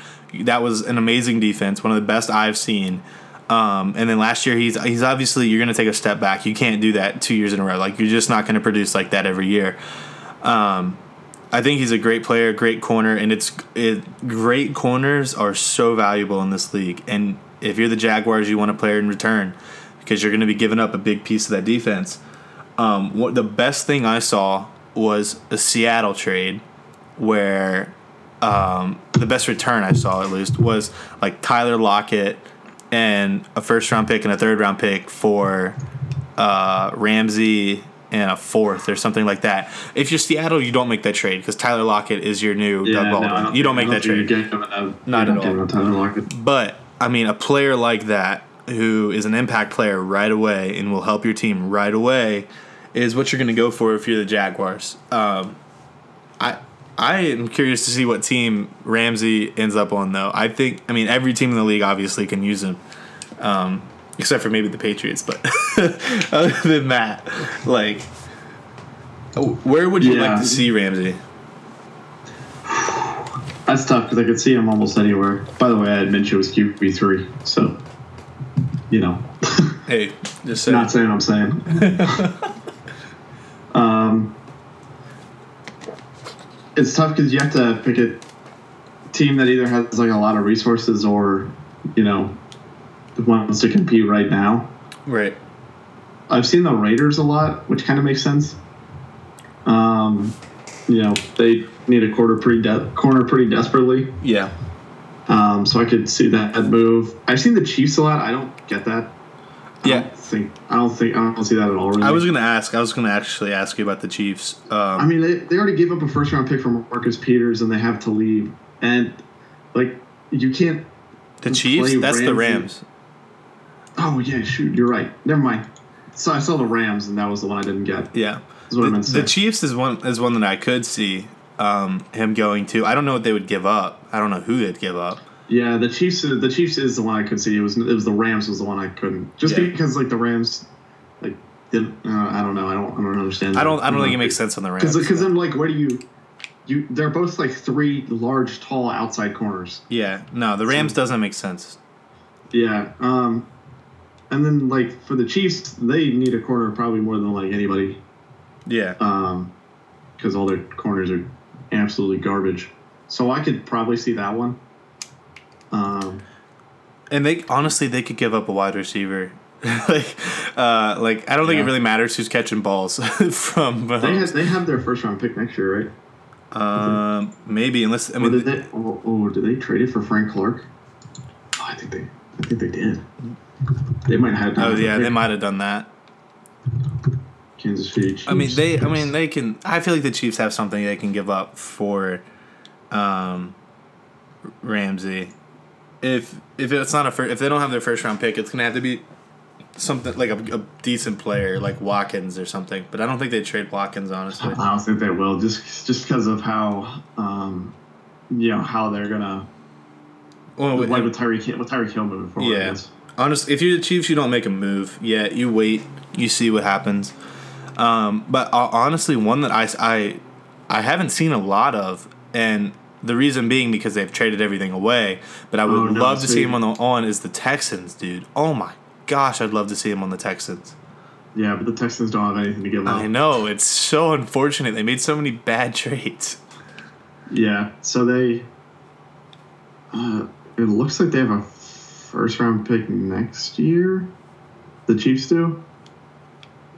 That was an amazing defense, one of the best I've seen. Um, and then last year, he's he's obviously you're gonna take a step back. You can't do that two years in a row. Like you're just not gonna produce like that every year. Um, I think he's a great player, great corner, and it's it, great corners are so valuable in this league. And if you're the Jaguars, you want a player in return because you're going to be giving up a big piece of that defense. Um, what the best thing I saw was a Seattle trade where um, the best return I saw at least was like Tyler Lockett and a first round pick and a third round pick for uh, Ramsey and a fourth or something like that. If you're Seattle, you don't make that trade because Tyler Lockett is your new Yeah, Doug Baldwin. I don't you don't make I that trade. out- Not at all. Tyler Lockett. But I mean, a player like that who is an impact player right away and will help your team right away is what you're going to go for if you're the Jaguars. Um, I I am curious to see what team Ramsey ends up on though. I think I mean every team in the league obviously can use him, um, except for maybe the Patriots. But other than that, like, where would you like to see Ramsey? That's tough because I could see him almost anywhere. By the way, I had Minshew was QB three, so you know, Hey, just say not saying I'm saying. it's tough because you have to pick a team that either has like a lot of resources or you know wants to compete right now. right. I've seen the Raiders a lot, which kind of makes sense. Um, you know, they need a quarter pretty de- corner pretty desperately. Yeah. Um, so I could see that move. I've seen the Chiefs a lot. I don't get that. I Yeah. don't think I don't think I don't see that at all. Really. I was gonna ask. I was gonna actually ask you about the Chiefs. Um, I mean, they, they already gave up a first round pick for Marcus Peters, and they have to leave. And like, you can't. the Chiefs. That's the Rams. Oh yeah, shoot, you're right. Never mind. So I saw the Rams, and that was the one I didn't get. Yeah. I The, the. Chiefs is one is one that I could see um, him going to. I don't know what they would give up. I don't know who they'd give up. Yeah, the Chiefs. The Chiefs is the one I could see. It was it was the Rams was the one I couldn't. Just Yeah. because like the Rams, like didn't. Uh, I don't know. I don't. I don't understand. I don't. I don't think it makes sense on the Rams. Because then like where do you, you? They're both like three large, tall outside corners. yeah. No, the Rams doesn't make sense. Yeah. Um. and then like for the Chiefs, they need a corner probably more than like anybody, Yeah. um, because all their corners are absolutely garbage. So I could probably see that one. Um, And they honestly they could give up a wide receiver. like uh like I don't think it really matters who's catching balls from they have they have their first round pick next year, right? Um maybe unless I Or mean did they? Oh, oh, did they trade it for Frank Clark? Oh, I think they. I think they did. They might have. Oh yeah, they might have done that. Kansas City. Chiefs. I mean they I mean they can I feel like the Chiefs have something they can give up for um Ramsey. If if it's not a fir- if they don't have their first round pick, it's gonna have to be something like a, a decent player like Watkins or something. But I don't think they trade Watkins honestly. I don't think they will, just just because of how, um, you know, how they're gonna Well, like with Tyreek with Tyreek Hill moving forward. Yeah. Honestly, if you're the Chiefs, you don't make a move. yet. you wait, you see what happens. Um, but uh, honestly, one that I, I, I haven't seen a lot of, and the reason being because they've traded everything away. But I would Oh, no, love to see him on the on is the Texans, dude. Oh my gosh, I'd love to see him on the Texans. Yeah, but the Texans don't have anything to give up. I know it's so unfortunate. They made so many bad trades. Yeah, so they. Uh, it looks like they have a first round pick next year. The Chiefs do.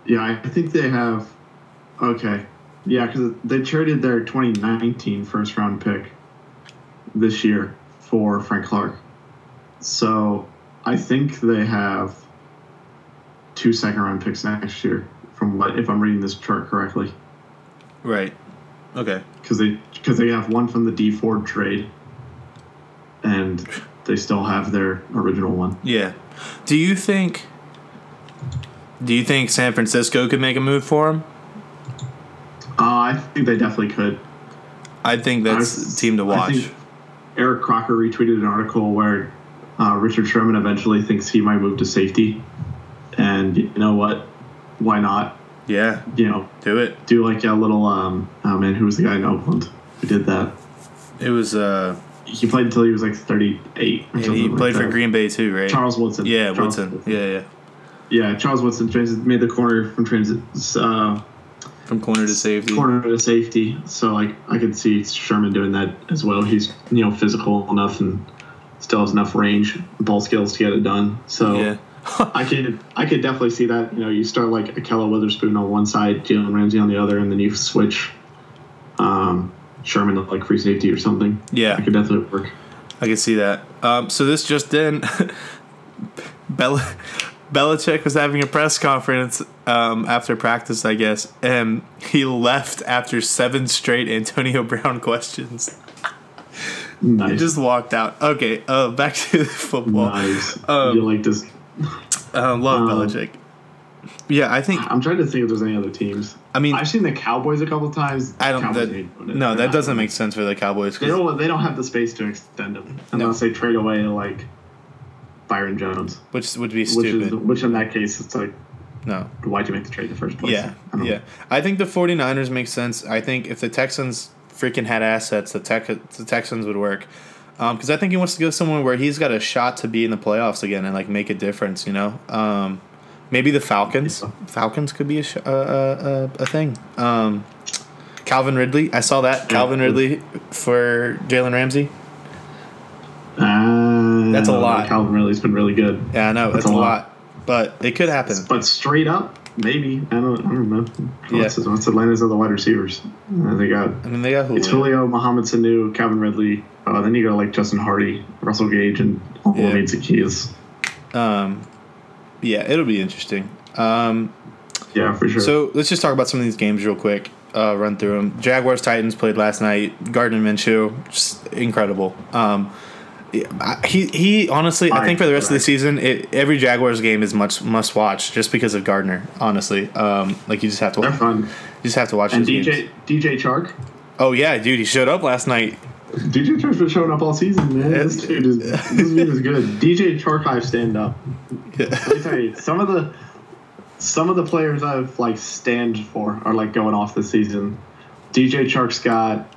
Yeah, I think they have. Okay, yeah, because they traded their 2019 first round pick this year for Frank Clark. So I think they have two second round picks next year. From what, if I'm reading this chart correctly Right. Okay. because they because they have one from the Dee Ford trade, and they still have their original one. Yeah. Do you think? Do you think San Francisco could make a move for him? Uh, I think they definitely could. I think that's I- a team to watch. Eric Crocker retweeted an article where uh, Richard Sherman eventually thinks he might move to safety, and you know what? Why not? Yeah, You know, do it. do like a little um. Oh man, who was the guy in Oakland who did that? It was uh, He played until he was like 38. Or and something he like played for that. Green Bay too, right? Charles Woodson. Yeah, Charles Woodson. Yeah, yeah. Yeah, Charles Woodson made the corner from transit uh, From corner to safety. corner to safety. So like I could see Sherman doing that as well. He's you know physical enough and still has enough range, ball skills to get it done. So Yeah. I could I could definitely see that. You know, you start like Ahkello Witherspoon on one side, Jalen Ramsey on the other, and then you switch um, Sherman to like free safety or something. Yeah. I could definitely work. I can see that. Um, so this just then, Bel- Belichick was having a press conference um, after practice, I guess, and he left after seven straight Antonio Brown questions. Nice. He just walked out. Okay, uh, back to the football. nice. Um, you like this? Uh, love Um, Belichick. Yeah, I think. I'm trying to think if there's any other teams. I mean, I've seen the Cowboys a couple times. I don't. That, ain't doing it. no, They're that doesn't make sense for the Cowboys. They don't. They don't have the space to extend him unless they trade away like Byron Jones, which would be which stupid. is which in that case it's like no. why'd you make the trade in the first place? Yeah, I know. yeah. I think the 49ers make sense. I think if the Texans freaking had assets, the, Tex the Texans would work. Because I think he wants to go somewhere where he's got a shot to be in the playoffs again and like make a difference. You know, um, maybe the Falcons. Falcons could be a sh- uh, uh, uh, a thing. Um, Calvin Ridley. I saw that Calvin Ridley for Jalen Ramsey. Uh, That's a lot. Calvin Ridley's been really good, Yeah, I know That's it's a lot. lot. but it could happen. but straight up, maybe I don't. I don't know. Yeah. What's, Atlanta's other wide receivers? Uh, they got I mean, they got it's Julio. Julio, Mohamed Sanu, Calvin Ridley. Uh, then you got like Justin Hardy, Russell Gage, and Yeah. Olamide Zaccheaus. Um, yeah, it'll be interesting. Um, Yeah, for sure. So let's just talk about some of these games real quick. Uh, run through them. Jaguars Titans played last night. Gardner Minshew, just incredible. Um, yeah, he he honestly, I I- think for the rest of the season, it, every Jaguars game is much must watch just because of Gardner. Honestly, um, like you just have to they're watch, fun. you just have to watch And DJ games. DJ Chark. Oh yeah, dude, he showed up last night. DJ Chark's been showing up all season, man. This dude is this dude is good. DJ Chark I stand up. Let me tell you, some of the some of the players I've like stand for are like going off this season. DJ Chark's got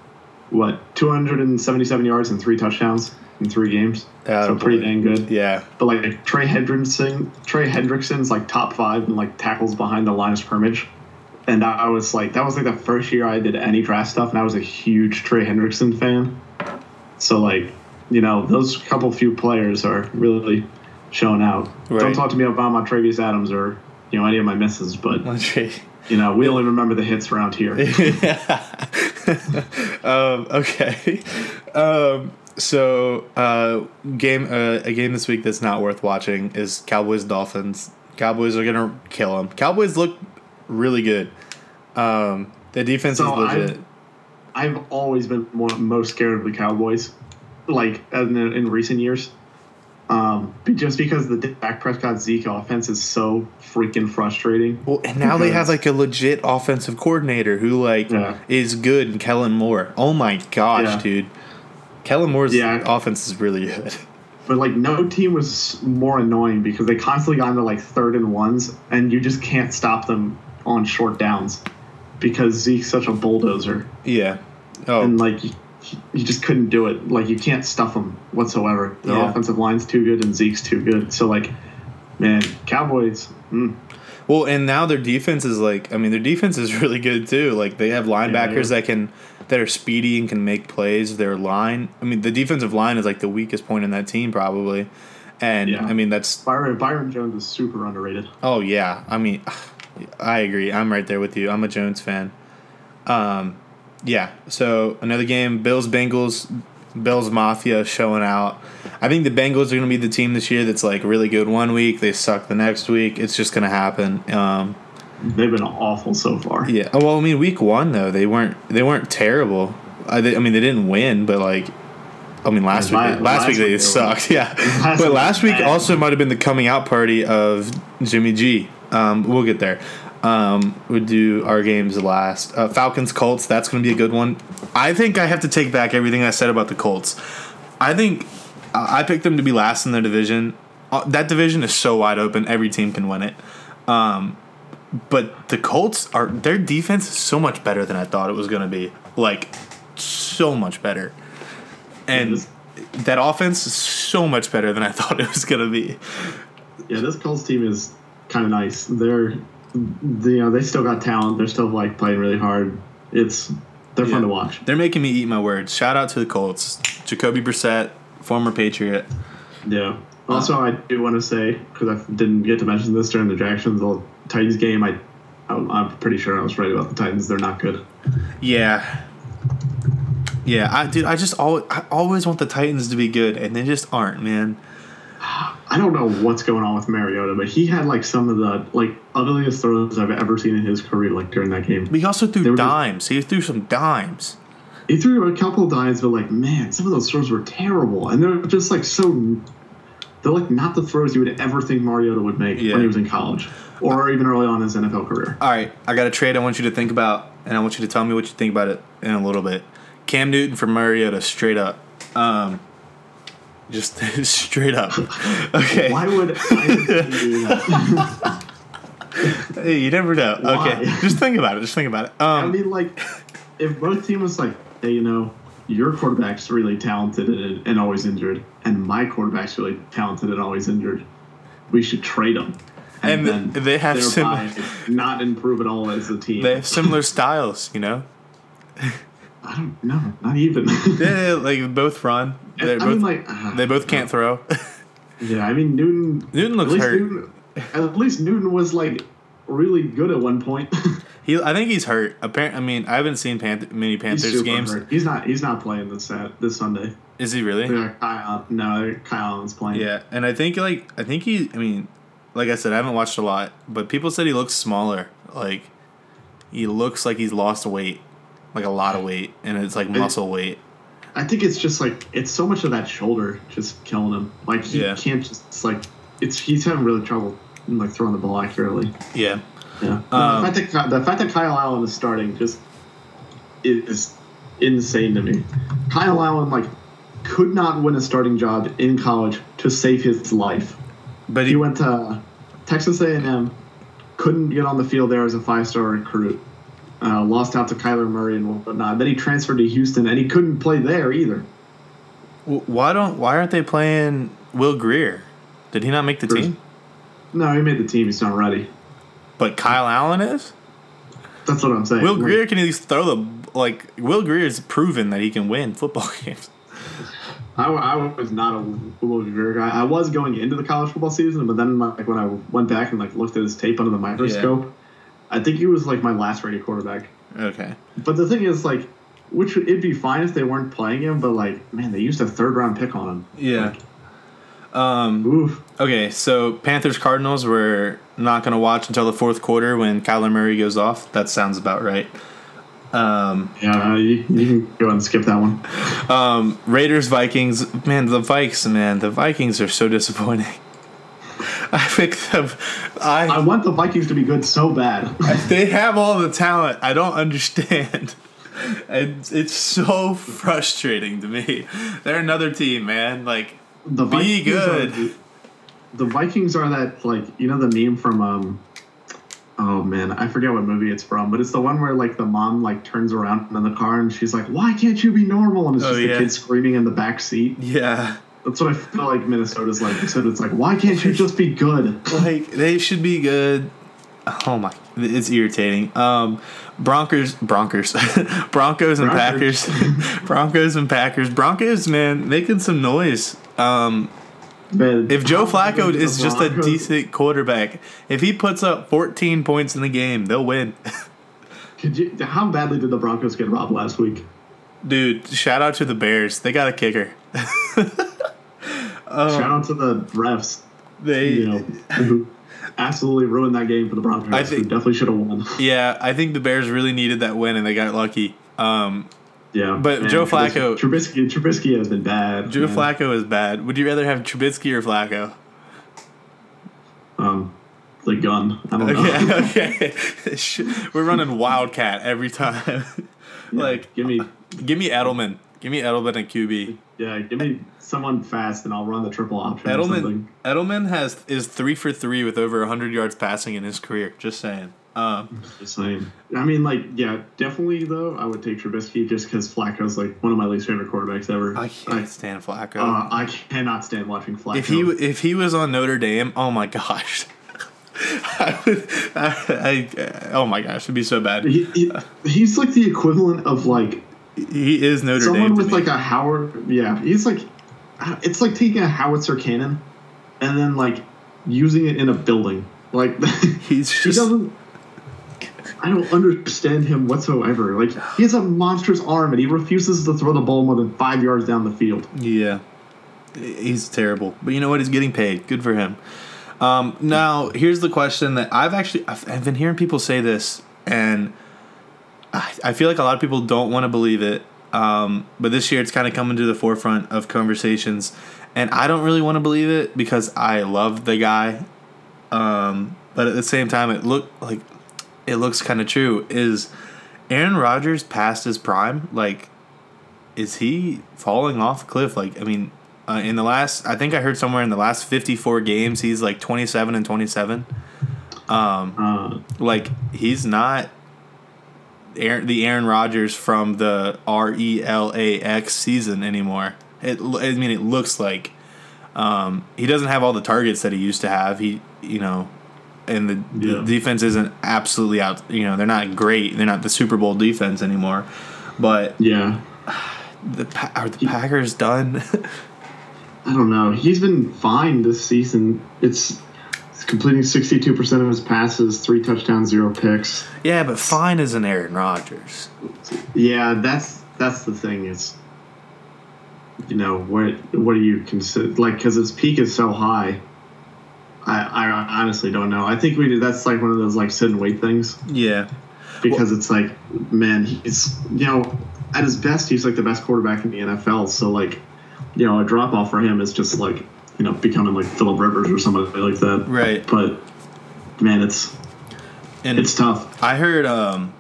what 277 yards and three touchdowns in three games. So pretty dang good. Yeah. But like Trey Hendrickson, Trey Hendrickson's like top five in like tackles behind the line of scrimmage. And I was like, that was like the first year I did any draft stuff, and I was a huge Trey Hendrickson fan. So like, you know, those couple few players are really showing out. Right. Don't talk to me about my Travius Adams or you know any of my misses, but you know we only remember the hits around here. um, okay. Um, so uh, game uh, a game this week that's not worth watching is Cowboys Dolphins. Cowboys are gonna kill them. Cowboys look really good. Um, the defense So is legit. I've- I've always been more, most scared of the Cowboys, like in, in recent years. Um, just because the Dak Prescott Zeke offense is so freaking frustrating. Well, and now they have like a legit offensive coordinator who like Yeah. is good. And Kellen Moore. Oh my gosh, Yeah. dude. Kellen Moore's Yeah. offense is really good. But like no team was more annoying because they constantly got into like third and ones, and you just can't stop them on short downs because Zeke's such a bulldozer, Yeah. Oh, and like you, you just couldn't do it. Like you can't stuff them whatsoever. The Yeah. offensive line's too good, and Zeke's too good. So like, man, Cowboys. Mm, Well, and now their defense is like I mean their defense is really good too. Like they have linebackers Yeah. that can that are speedy and can make plays. Their line, I mean the defensive line is like the weakest point in that team probably. And Yeah. I mean that's Byron Byron Jones is super underrated. oh yeah. I mean I agree. I'm right there with you. I'm a Jones fan. Um yeah. So another game Bills Bengals Bills Mafia showing out. I think the Bengals are going to be the team this year that's like really good one week, they suck the next week. It's just going to happen. Um They've been awful so far. Yeah. Oh, well, I mean, week one though they weren't they weren't terrible. I, they, I mean, they didn't win, but like, I mean, last week La- last, last week they week they sucked. Yeah. Last but last week bad. also might have been the coming out party of Jimmy G. Um, we'll get there. Um, we'll do our games last. Uh, Falcons Colts. That's going to be a good one. I think I have to take back everything I said about the Colts. I think uh, I picked them to be last in their division. Uh, that division is so wide open; every team can win it. Um, but the Colts are their defense is so much better than I thought it was going to be. Like so much better, and that offense is so much better than I thought it was going to be. Yeah, this Colts team is kind of nice. They're, they, you know, they still got talent. They're still like playing really hard. It's they're Yeah. fun to watch. They're making me eat my words. Shout out to the Colts. Jacoby Brissett, former Patriot. Yeah. Also, I do want to say because I didn't get to mention this during the Jacksonville Titans game. I, I'm pretty sure I was right about the Titans. They're not good. Yeah. Yeah, I dude, I just always I always want the Titans to be good, and they just aren't, man. I don't know what's going on with Mariota, but he had like some of the like ugliest throws I've ever seen in his career. Like during that game, But he also threw were just- dimes. He threw some dimes. he threw a couple of dimes, but like man, some of those throws were terrible, and they're just like so. They're like not the throws you would ever think Mariota would make Yeah. when he was in college, or even early on in his NFL career. All right, I got a trade I want you to think about, and I want you to tell me what you think about it in a little bit. Cam Newton for Mariota, straight up. Um, just straight up. Okay. Why would I do that? Hey, you never know. Why? Okay, just think about it. Just think about it. I Um, mean, like, if both teams was like, hey, you know, your quarterback's really talented and, and always injured, and my quarterback's really talented and always injured, we should trade them. And they have thereby not improve at all as a team. they have similar styles, you know. I don't know, not even. Yeah, like both run. They're both, mean, like, uh, they both can't throw. yeah, I mean, Newton. Newton looks at hurt. Newton, at least Newton was like really good at one point. He, I think he's hurt. Apparently, I mean, I haven't seen Panther, many He's Panthers super games. hurt. He's not. He's not playing this Sat this Sunday. Is he really? Yeah, Kyle, no, Kyle Allen's playing. Yeah, and I think like I think he. I mean, like I said, I haven't watched a lot, but people said he looks smaller. Like he looks like he's lost weight, like a lot of weight, and it's like muscle weight. I think it's just like it's so much of that shoulder just killing him. Like he Yeah. can't just it's like it's he's having really trouble like throwing the ball accurately. Yeah. Yeah. Um, the, fact that, the fact that Kyle Allen is starting just is insane to me. Kyle Allen like could not win a starting job in college to save his life. But He he, went to Texas A&M, couldn't get on the field there as a five-star recruit. Uh, lost out to Kyler Murray and whatnot. Then he transferred to Houston, and he couldn't play there either. Why don't? Why aren't they playing Will Grier? Did he not make the Bruce- team? No, he made the team. He's not ready. But Kyle Allen is. That's what I'm saying. Will Grier can at least throw the like. Will Grier has proven that he can win football games. I, I was not a Will Grier guy. I was going into the college football season, but then like when I went back and like looked at his tape under the microscope, I think he was like my last rated quarterback. Okay. But the thing is, like, which it'd be fine if they weren't playing him, but like, man, they used a third round pick on him. Yeah. Um. Oof. Okay. So Panthers Cardinals we're not gonna watch until the fourth quarter when Kyler Murray goes off. That sounds about right. Um. Yeah, you, you can go ahead and skip that one. Um. Raiders Vikings. Man, the Vikes. Man, the Vikings are so disappointing. I think the, I I want the Vikings to be good so bad. they have all the talent. I don't understand. It's, it's so frustrating to me. They're another team, man. Like, The Be good. The Vikings are that like you know the meme from um. Oh man, I forget what movie it's from, but it's the one where like the mom like turns around in the car and she's like, "Why can't you be normal?" And it's Oh, just yeah. the kid screaming in the back seat. yeah. That's what I feel like Minnesota's like. So it's like, why can't you just be good? like they should be good. Oh my, it's irritating. Um, Broncos, Broncos, Broncos and Broncos. Packers, Broncos and Packers, Broncos, man, making some noise. Um, If Joe Flacco is just a decent quarterback, if he puts up 14 points in the game, they'll win. Could you, how badly did the Broncos get robbed last week? Dude, shout out to the Bears. They got a kicker. Shout out to the refs, They, you know, who absolutely ruined that game for the Broncos. I think- definitely should have won. yeah, I think the Bears really needed that win and they got lucky. Um, Yeah, But Joe Trubisky- Flacco- Trubisky, Trubisky has been bad. Joe man. Flacco is bad. Would you rather have Trubisky or Flacco? um, the gun. I don't know. Okay, okay. Sh- We're running Wildcat every time. like, give me, give me Edelman. Give me Edelman and QB. yeah, give me someone fast, and I'll run the triple option. or Edelman. Edelman has is three for three with over hundred yards passing in his career. Just saying. Um, Just saying. I mean, like, yeah, definitely though. I would take Trubisky just because Flacco's like one of my least favorite quarterbacks ever. I can't stand Flacco. Uh, I cannot stand watching Flacco. if he if he was on Notre Dame, oh my gosh. I would, I, I, oh my gosh, it'd be so bad. He, he, he's like the equivalent of like He is Notre someone Dame. to with me. like a Howard. Yeah, he's like, it's like taking a howitzer cannon and then like using it in a building. Like He's he just doesn't. I don't understand him whatsoever. Like he has a monstrous arm and he refuses to throw the ball more than five yards down the field. Yeah, he's terrible. But you know what? He's getting paid. Good for him. Um, now, here's the question that I've actually I've, I've been hearing people say this, and I, I feel like a lot of people don't want to believe it. Um, but this year, it's kind of coming to the forefront of conversations, and I don't really want to believe it because I love the guy. Um, but at the same time, it looked like it looks kind of true. Is Aaron Rodgers past his prime? Like, is he falling off a cliff? Like, I mean, uh, in the last, I think I heard somewhere in the last 54 games, he's like 27 and 27. Um, Uh, like, he's not Aaron, the Aaron Rodgers from the R E L A X season anymore. It, I mean, it looks like um, he doesn't have all the targets that he used to have. He, you know, and the, Yeah. the defense isn't absolutely out. You know, they're not great. They're not the Super Bowl defense anymore. But yeah, the are the Packers done? I don't know. He's been fine this season. It's completing sixty-two percent of his passes, three touchdowns, zero picks. yeah, but fine as an Aaron Rodgers. Yeah, that's that's the thing is, you know, what what do you consider like because his peak is so high. I, I honestly don't know. I think we did. That's like one of those like sit and wait things Yeah, because it's like, man, he's you know, at his best, he's like the best quarterback in the NFL. So like, you know, a drop off for him is just like you know becoming like Philip Rivers or somebody like that. right. But man, it's And it's tough. I heard, um,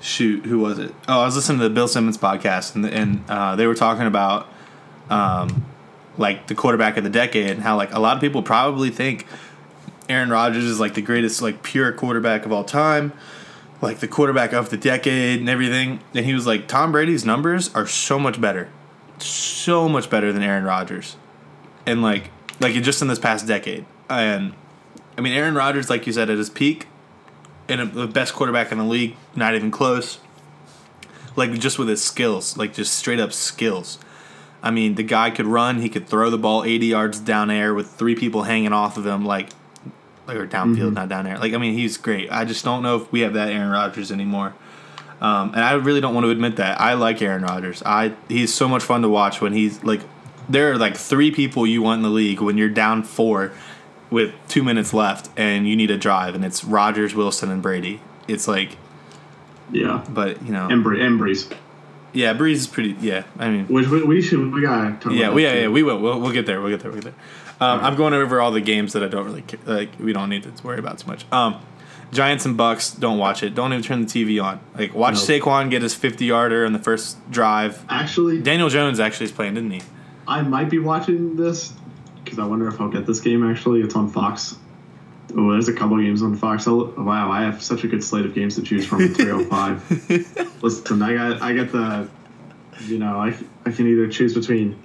shoot, who was it? Oh, I was listening to the Bill Simmons podcast, and and uh, they were talking about, um, like the quarterback of the decade, and how like a lot of people probably think Aaron Rodgers is like the greatest like pure quarterback of all time, like the quarterback of the decade and everything. And he was like, Tom Brady's numbers are so much better. so much better than Aaron Rodgers, and like like just in this past decade. And I mean, Aaron Rodgers, like you said, at his peak, and the best quarterback in the league, not even close. Like just with his skills, like just straight up skills. I mean, the guy could run. He could throw the ball 80 yards down air with three people hanging off of him, like, or downfield, mm-hmm. not down air. Like, I mean, he's great. I just don't know if we have that Aaron Rodgers anymore. Um, and I really don't want to admit that. I like Aaron Rodgers. I he's so much fun to watch when he's like. There are like three people you want in the league when you're down four, with two minutes left, and you need a drive, and it's Rodgers, Wilson, and Brady. It's like, yeah, but you know, and, Bre- and Brees. Yeah, Brees is pretty. Yeah, I mean, which we, we should we got to Yeah, we, yeah, yeah, we will. We'll, we'll get there. We'll get there. We'll get there. Um, right. I'm going over all the games that I don't really like. We don't need to worry about too much. Um, Giants and Bucks. Don't watch it. Don't even turn the TV on. Like watch nope. Saquon get his 50 yarder in the first drive. Actually, Daniel Jones actually is playing, didn't he? I might be watching this because I wonder if I'll get this game. Actually, it's on Fox. Oh, there's a couple games on Fox. I'll, wow, I have such a good slate of games to choose from at 305. Listen, I got I got the you know, I, I can either choose between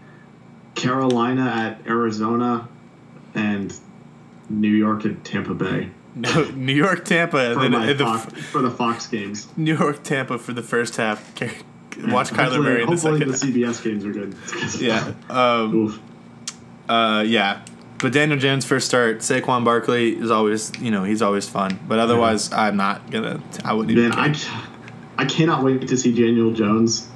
Carolina at Arizona and New York at Tampa Bay. No, New York, Tampa, for, and then, the, Fox, for the Fox games. New York, Tampa for the first half. Watch yeah, Kyler Murray in the second. Hopefully, the CBS games are good. yeah. Um, uh, yeah. But Daniel Jones first start. Saquon Barkley is always, you know, he's always fun. But otherwise, yeah. I'm not gonna. I wouldn't. Man, I, I cannot wait to see Daniel Jones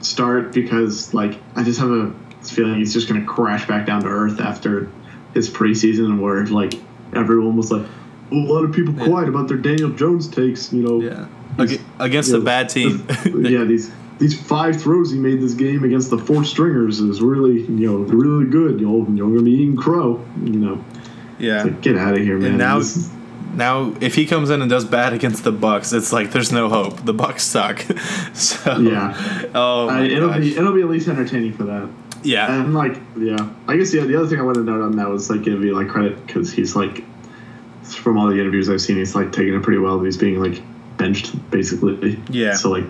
start because like I just have a feeling he's just going to crash back down to earth after his preseason where like everyone was like a lot of people quiet about their Daniel Jones takes you know yeah against a bad team yeah these these five throws he made this game against the four stringers is really you know really good you know you're gonna be eating crow you know yeah like, get out of here man and now this, now if he comes in and does bad against the Bucks, it's like there's no hope. The Bucks suck. so yeah. Oh, uh, it'll gosh. be it'll be at least entertaining for that. Yeah. And like yeah, I guess yeah. The other thing I wanted to note on that was like give me like credit because he's like from all the interviews I've seen, he's like taking it pretty well. He's being like benched basically. Yeah. So like,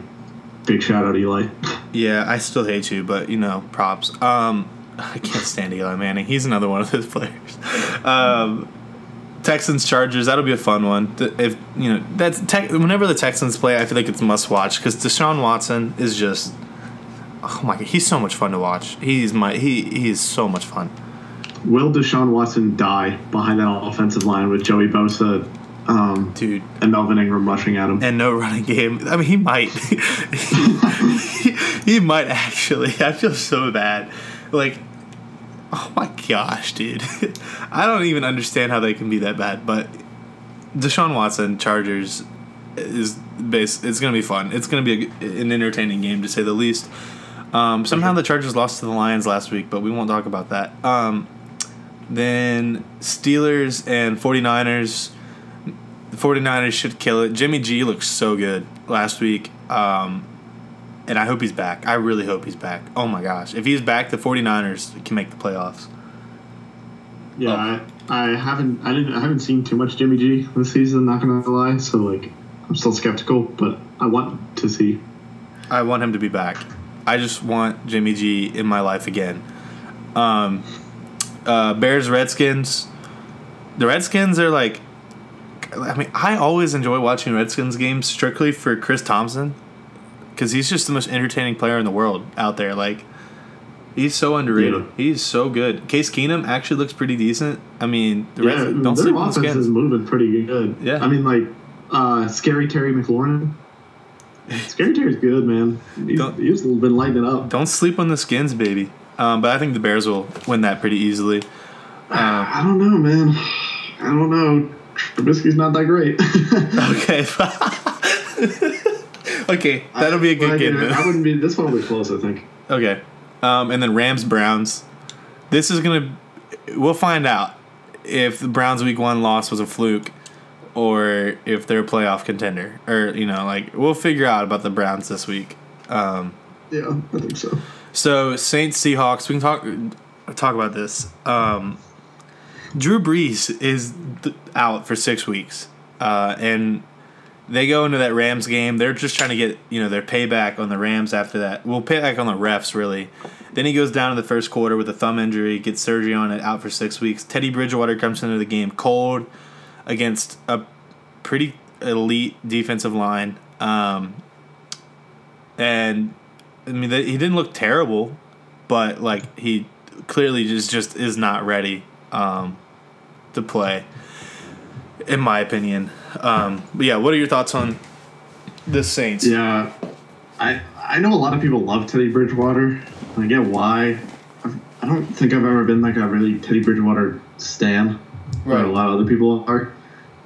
big shout out Eli. yeah, I still hate you, but you know, props. Um, I can't stand Eli Manning. He's another one of those players. Um, Texans Chargers that'll be a fun one. If you know that's whenever the Texans play, I feel like it's must watch because Deshaun Watson is just oh my god, he's so much fun to watch. He's my he he is so much fun. Will Deshaun Watson die behind that offensive line with Joey Bosa, um, dude, and Melvin Ingram rushing at him, and no running game? I mean, he might. he, he might actually. I feel so bad. Like Oh my gosh, dude. I don't even understand how they can be that bad, but Deshaun Watson, Chargers, is base. It's gonna be fun. It's gonna be a, an entertaining game to say the least. Um, somehow the Chargers lost to the Lions last week, but we won't talk about that. Um, then Steelers and 49ers. The 49ers should kill it. Jimmy G looks so good last week. Um, and I hope he's back. I really hope he's back. Oh my gosh. If he's back, the 49ers can make the playoffs. Yeah, oh. I, I haven't I didn't I haven't seen too much Jimmy G this season, not gonna lie, so like I'm still skeptical, but I want to see. I want him to be back. I just want Jimmy G in my life again. Um, uh, Bears Redskins. The Redskins are like I mean, I always enjoy watching Redskins games strictly for Chris Thompson because he's just the most entertaining player in the world out there. Like, he's so underrated. Yeah. He's so good. Case Keenum actually looks pretty decent. I mean, the yeah, rest, don't their offense is moving pretty good. Yeah, I mean, like, uh, scary Terry McLaurin. Scary Terry's good, man. He's, he's been lighting up. Don't sleep on the skins, baby. Um, but I think the Bears will win that pretty easily. Uh, I don't know, man. I don't know. Trubisky's not that great. okay. okay, that'll be a good game. I wouldn't be. This one will be close, I think. Okay, um, and then Rams Browns. This is gonna. We'll find out if the Browns week one loss was a fluke, or if they're a playoff contender, or you know, like we'll figure out about the Browns this week. Um, yeah, I think so. So Saints Seahawks. We can talk talk about this. Um, Drew Brees is th- out for six weeks, uh, and they go into that Rams game. They're just trying to get you know their payback on the Rams after that. Well, payback on the refs really. Then he goes down in the first quarter with a thumb injury, gets surgery on it, out for six weeks. Teddy Bridgewater comes into the game cold against a pretty elite defensive line, um, and I mean he didn't look terrible, but like he clearly just just is not ready um, to play, in my opinion. Um, but yeah, what are your thoughts on the Saints? Yeah, I I know a lot of people love Teddy Bridgewater. I get why. I don't think I've ever been like a really Teddy Bridgewater stan, right. like a lot of other people are.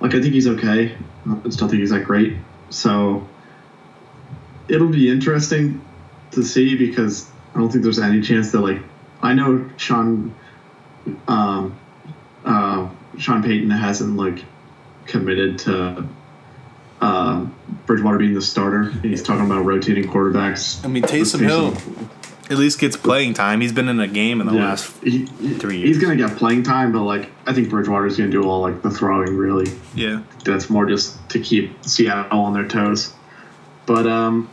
Like I think he's okay. I still think he's that great. So it'll be interesting to see because I don't think there's any chance that like I know Sean um, uh, Sean Payton hasn't like committed to uh, Bridgewater being the starter. He's talking about rotating quarterbacks. I mean, Taysom Hill at least gets playing time. He's been in a game in the yeah, last he, three years. He's gonna get playing time, but like I think Bridgewater's gonna do all like the throwing. Really, yeah. That's more just to keep Seattle on their toes. But um,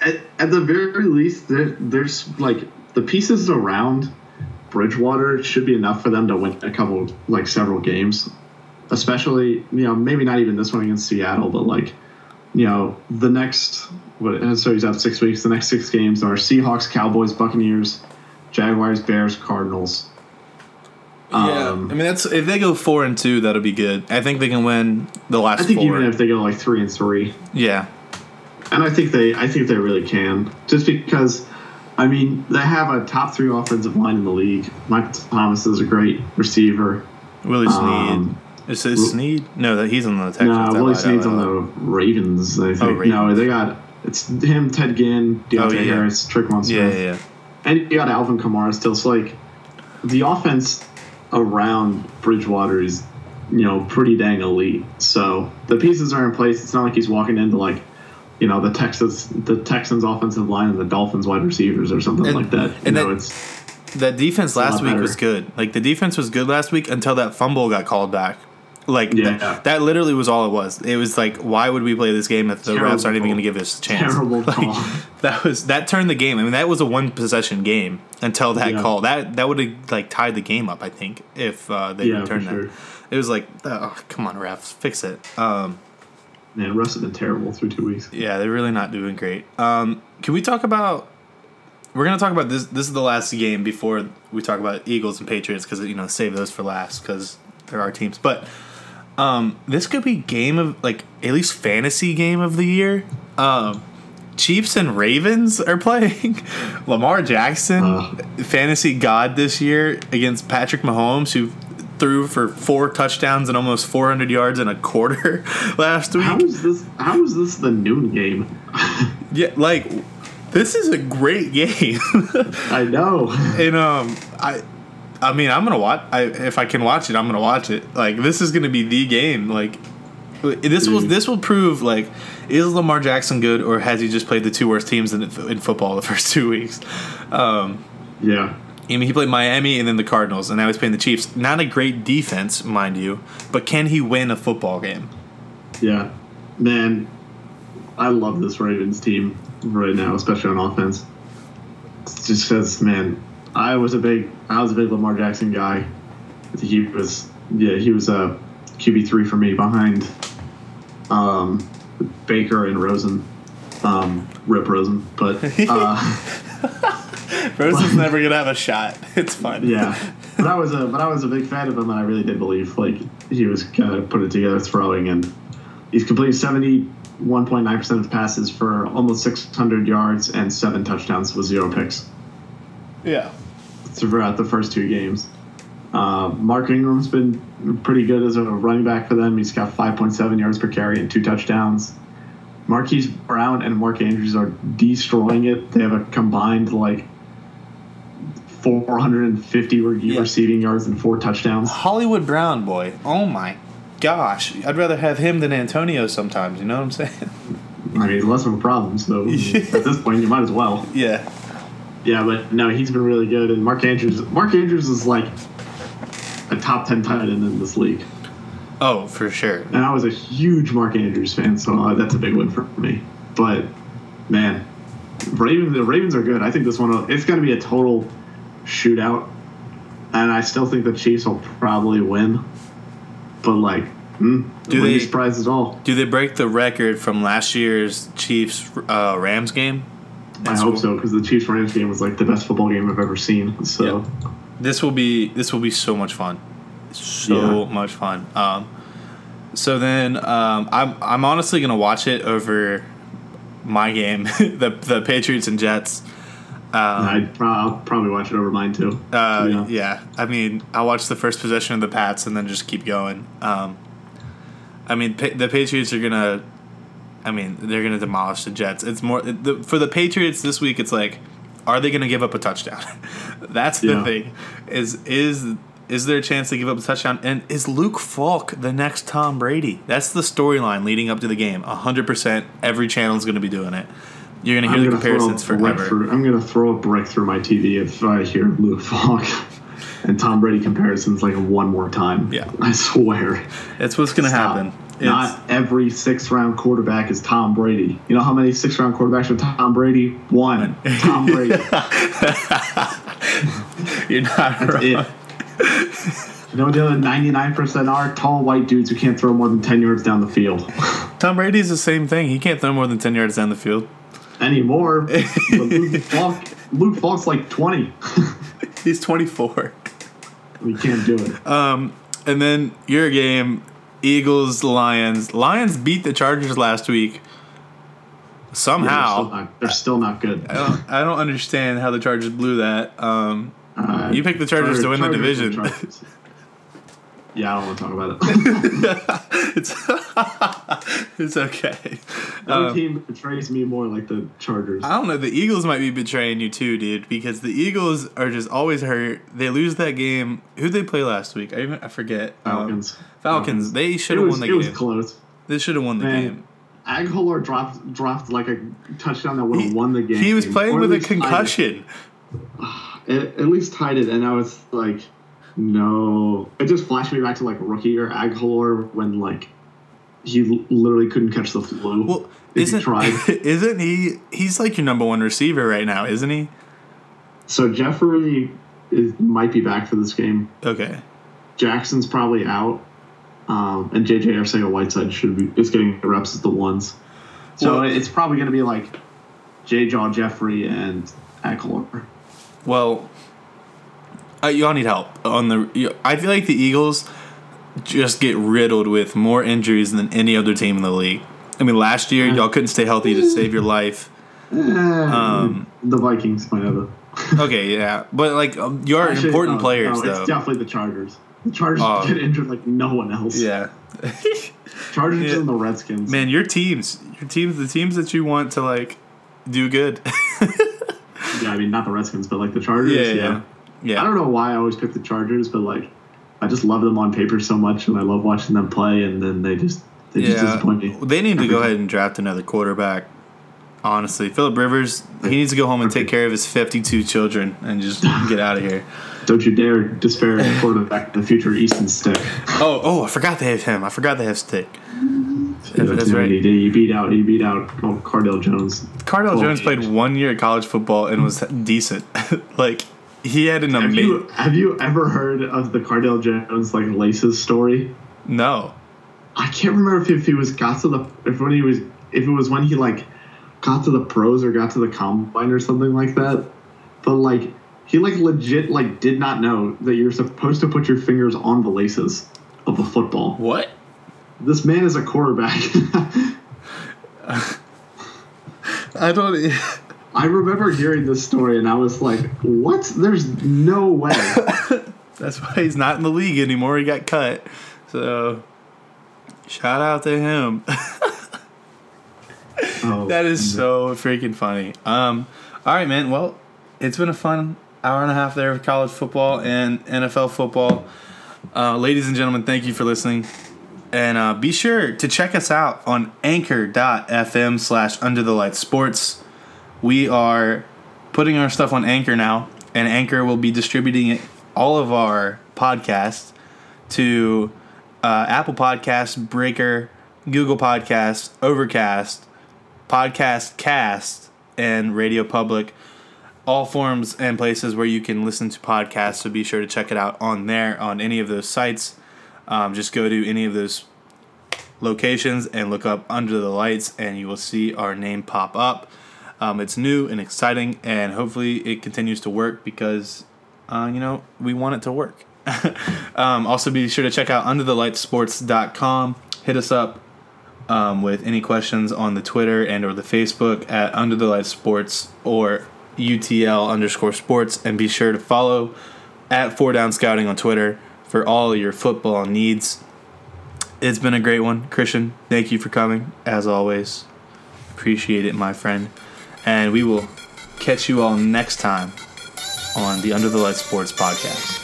at, at the very least, there, there's like the pieces around Bridgewater should be enough for them to win a couple like several games especially you know maybe not even this one against Seattle, but like you know the next what so he's out six weeks. The next six games are Seahawks, Cowboys, Buccaneers, Jaguars, Bears, Cardinals. Yeah, um, I mean that's if they go four and two, that'll be good. I think they can win the last. I think four. even if they go like three and three. Yeah, and I think they, I think they really can, just because. I mean, they have a top three offensive line in the league. Mike Thomas is a great receiver. Willie Snead. Um, is it Snead? No, that he's on the Texans. No, Willie Snead's on the Ravens. I think. Oh, Ravens. No, they got it's him, Ted Ginn, Deonte oh, yeah. Harris, Tre'Quan Smith. Yeah, yeah, yeah. And you got Alvin Kamara still. So like, the offense around Bridgewater is, you know, pretty dang elite. So the pieces are in place. It's not like he's walking into like, you know, the Texas the Texans offensive line and the Dolphins wide receivers or something and, like that. You and know, that, it's that defense last week better. was good. Like the defense was good last week until that fumble got called back. Like yeah. that, that, literally was all it was. It was like, why would we play this game if the Terrible refs aren't even going to give us a chance? Terrible like, call. That was that turned the game. I mean, that was a one possession game until that yeah. call. That that would have like tied the game up. I think if uh, they yeah, returned that. Sure. It was like, oh, come on, refs, fix it. Um, Man, Russ has been terrible through two weeks. Yeah, they're really not doing great. Um, can we talk about? We're gonna talk about this. This is the last game before we talk about Eagles and Patriots because you know save those for last because they're our teams. But um, this could be game of like at least fantasy game of the year. Um, Chiefs and Ravens are playing. Lamar Jackson, uh, fantasy god this year against Patrick Mahomes, who threw for four touchdowns and almost 400 yards in a quarter last week. How is this? How is this the noon game? yeah, like this is a great game. I know. And um, I I mean, I'm gonna watch. I, if I can watch it, I'm gonna watch it. Like this is gonna be the game. Like this will this will prove like is Lamar Jackson good or has he just played the two worst teams in, in football the first two weeks? Um, yeah. I mean, he played Miami and then the Cardinals, and now he's playing the Chiefs. Not a great defense, mind you, but can he win a football game? Yeah, man, I love this Ravens team right now, especially on offense. It's just because, man, I was a big I was a big Lamar Jackson guy. He was yeah he was a QB three for me behind um, Baker and Rosen, um, Rip Rosen, but uh, Rosen's never gonna have a shot. It's fine. Yeah, but I was a but I was a big fan of him, and I really did believe like he was kind of put it together throwing, and he's completed seventy one point nine percent of passes for almost six hundred yards and seven touchdowns with zero picks. Yeah throughout the first two games. Uh, Mark Ingram's been pretty good as a running back for them. He's got 5.7 yards per carry and two touchdowns. Marquise Brown and Mark Andrews are destroying it. They have a combined like 450 yeah. receiving yards and four touchdowns. Hollywood Brown, boy. Oh my gosh. I'd rather have him than Antonio sometimes. You know what I'm saying? I mean, less of a problem, so at this point, you might as well. Yeah. Yeah, but no, he's been really good. And Mark Andrews, Mark Andrews is like a top ten tight end in this league. Oh, for sure. and I was a huge Mark Andrews fan, so uh, that's a big win for me. But man, Ravens the Ravens are good. I think this one it's going to be a total shootout, and I still think the Chiefs will probably win. But like, mm, Do they- surprised at all? Do they break the record from last year's Chiefs uh, Rams game? I hope so because the Chiefs Rams game was like the best football game I've ever seen. So This will be this will be so much fun, so Yeah. much fun. Um, so then um, I'm I'm honestly gonna watch it over my game, the the Patriots and Jets. Um, I'd pro- I'll probably watch it over mine too. Uh, Yeah. yeah. I mean, I'll watch the first possession of the Pats and then just keep going. Um, I mean, pa- the Patriots are gonna. I mean, they're gonna demolish the Jets. It's more the, for the Patriots this week. It's like, are they gonna give up a touchdown? That's the Yeah. thing. Is is is there a chance to give up a touchdown? And is Luke Falk the next Tom Brady? That's the storyline leading up to the game. hundred percent. Every channel is gonna be doing it. You're gonna hear the gonna throw a comparisons forever. I'm gonna throw a brick through my TV if I hear Luke Falk and Tom Brady comparisons like one more time. Yeah. I swear. That's what's gonna happen. It's, Not every sixth round quarterback is Tom Brady. You know how many sixth round quarterbacks are Tom Brady? One. Tom Brady. you're not That's wrong. it. You know the other 99% are? Tall white dudes who can't throw more than 10 yards down the field. Tom Brady's the same thing. He can't throw more than 10 yards down the field. Anymore. But Luke, Falk, Luke Falk's like 20. He's 24. we can't do it. Um, and then your game, Eagles, Lions. Lions beat the Chargers last week. They're Somehow. still not, they're still not good. I don't, I don't understand how the Chargers blew that. Um, Uh, You picked the Chargers to win the Chargers are division. Yeah, I don't want to talk about it. it's, it's okay. No Um, team betrays me more like the Chargers. I don't know. The Eagles might be betraying you too, dude, because the Eagles are just always hurt. They lose that game. Who'd they play last week? I even I forget. Um, Falcons. Falcons. They should It have was, won it the was game. close. They should have won the Man, game. Agholor dropped dropped like a touchdown that would have won the game. he was playing Or with a it. concussion. It, at least tied it, and I was like, no. It just flashed me back to like rookie or Agholor when like he literally couldn't catch the flu. Well, isn't tried. isn't he? He's like your number one receiver right now, isn't he? So Jeffery is, might be back for this game. Okay. Jackson's probably out, um, and JJ Arcega Whiteside should be is getting the reps as the ones. So Well- it's probably going to be like J. Jaw Jeffery and Agholor. Well, uh, y'all need help on the. I feel like the Eagles just get riddled with more injuries than any other team in the league. I mean, last year y'all couldn't stay healthy to save your life. Um, the Vikings might have a. Okay, yeah, but like um, you are Actually, important no, players no, though. It's definitely the Chargers. The Chargers Oh. get injured like no one else. yeah, Chargers Yeah. and the Redskins. man, your teams, your teams, the teams that you want to like do good. Yeah, I mean not the Redskins, but like the Chargers. yeah, yeah. yeah. I don't know why I always pick the Chargers, but like I just love them on paper so much, and I love watching them play, and then they just they just disappoint me. they need to go ahead and draft another quarterback. Honestly, Philip Rivers, he needs to go home and take care of his fifty-two children and just get out of here. Don't you dare the quarterback the future, Easton Stick. Oh, oh, I forgot they have him. I forgot they have Stick. That's right. He, he beat out he beat out oh, Cardale Jones. Cardale Oh, Jones played one year of college football and was decent. like he had an Have amazing. you have you ever heard of the Cardale Jones like laces story? No. I can't remember if, if he was got to the if when he was if it was when he like got to the pros or got to the combine or something like that. But like he like legit like did not know that you're supposed to put your fingers on the laces of a football. What? This man is a quarterback. I don't. I remember hearing this story and I was like, "What? There's no way." That's why he's not in the league anymore. He got cut. So, shout out to him. Oh, that is so freaking funny. Um, all right, man. Well, it's been a fun hour and a half there of college football and NFL football. Uh, ladies and gentlemen, thank you for listening. And uh, be sure to check us out on anchor.fm slash under the light sports. We are putting our stuff on Anchor now, and Anchor will be distributing all of our podcasts to uh, Apple Podcasts, Breaker, Google Podcasts, Overcast, Podcast Cast, and Radio Public. All forms and places where you can listen to podcasts, so be sure to check it out on there on any of those sites. Um, just go to any of those locations and look up Under the Lights, and you will see our name pop up. Um, it's new and exciting, and hopefully it continues to work because, uh, you know, we want it to work. um, also, be sure to check out underthelightsports.com. Hit us up um, with any questions on the Twitter and or the Facebook at Under the Light Sports or UTL underscore sports, and be sure to follow at Four Down Scouting on Twitter for all your football needs. It's been a great one, Christian. Thank you for coming, as always. Appreciate it, my friend. And we will catch you all next time on the Under the Light Sports podcast.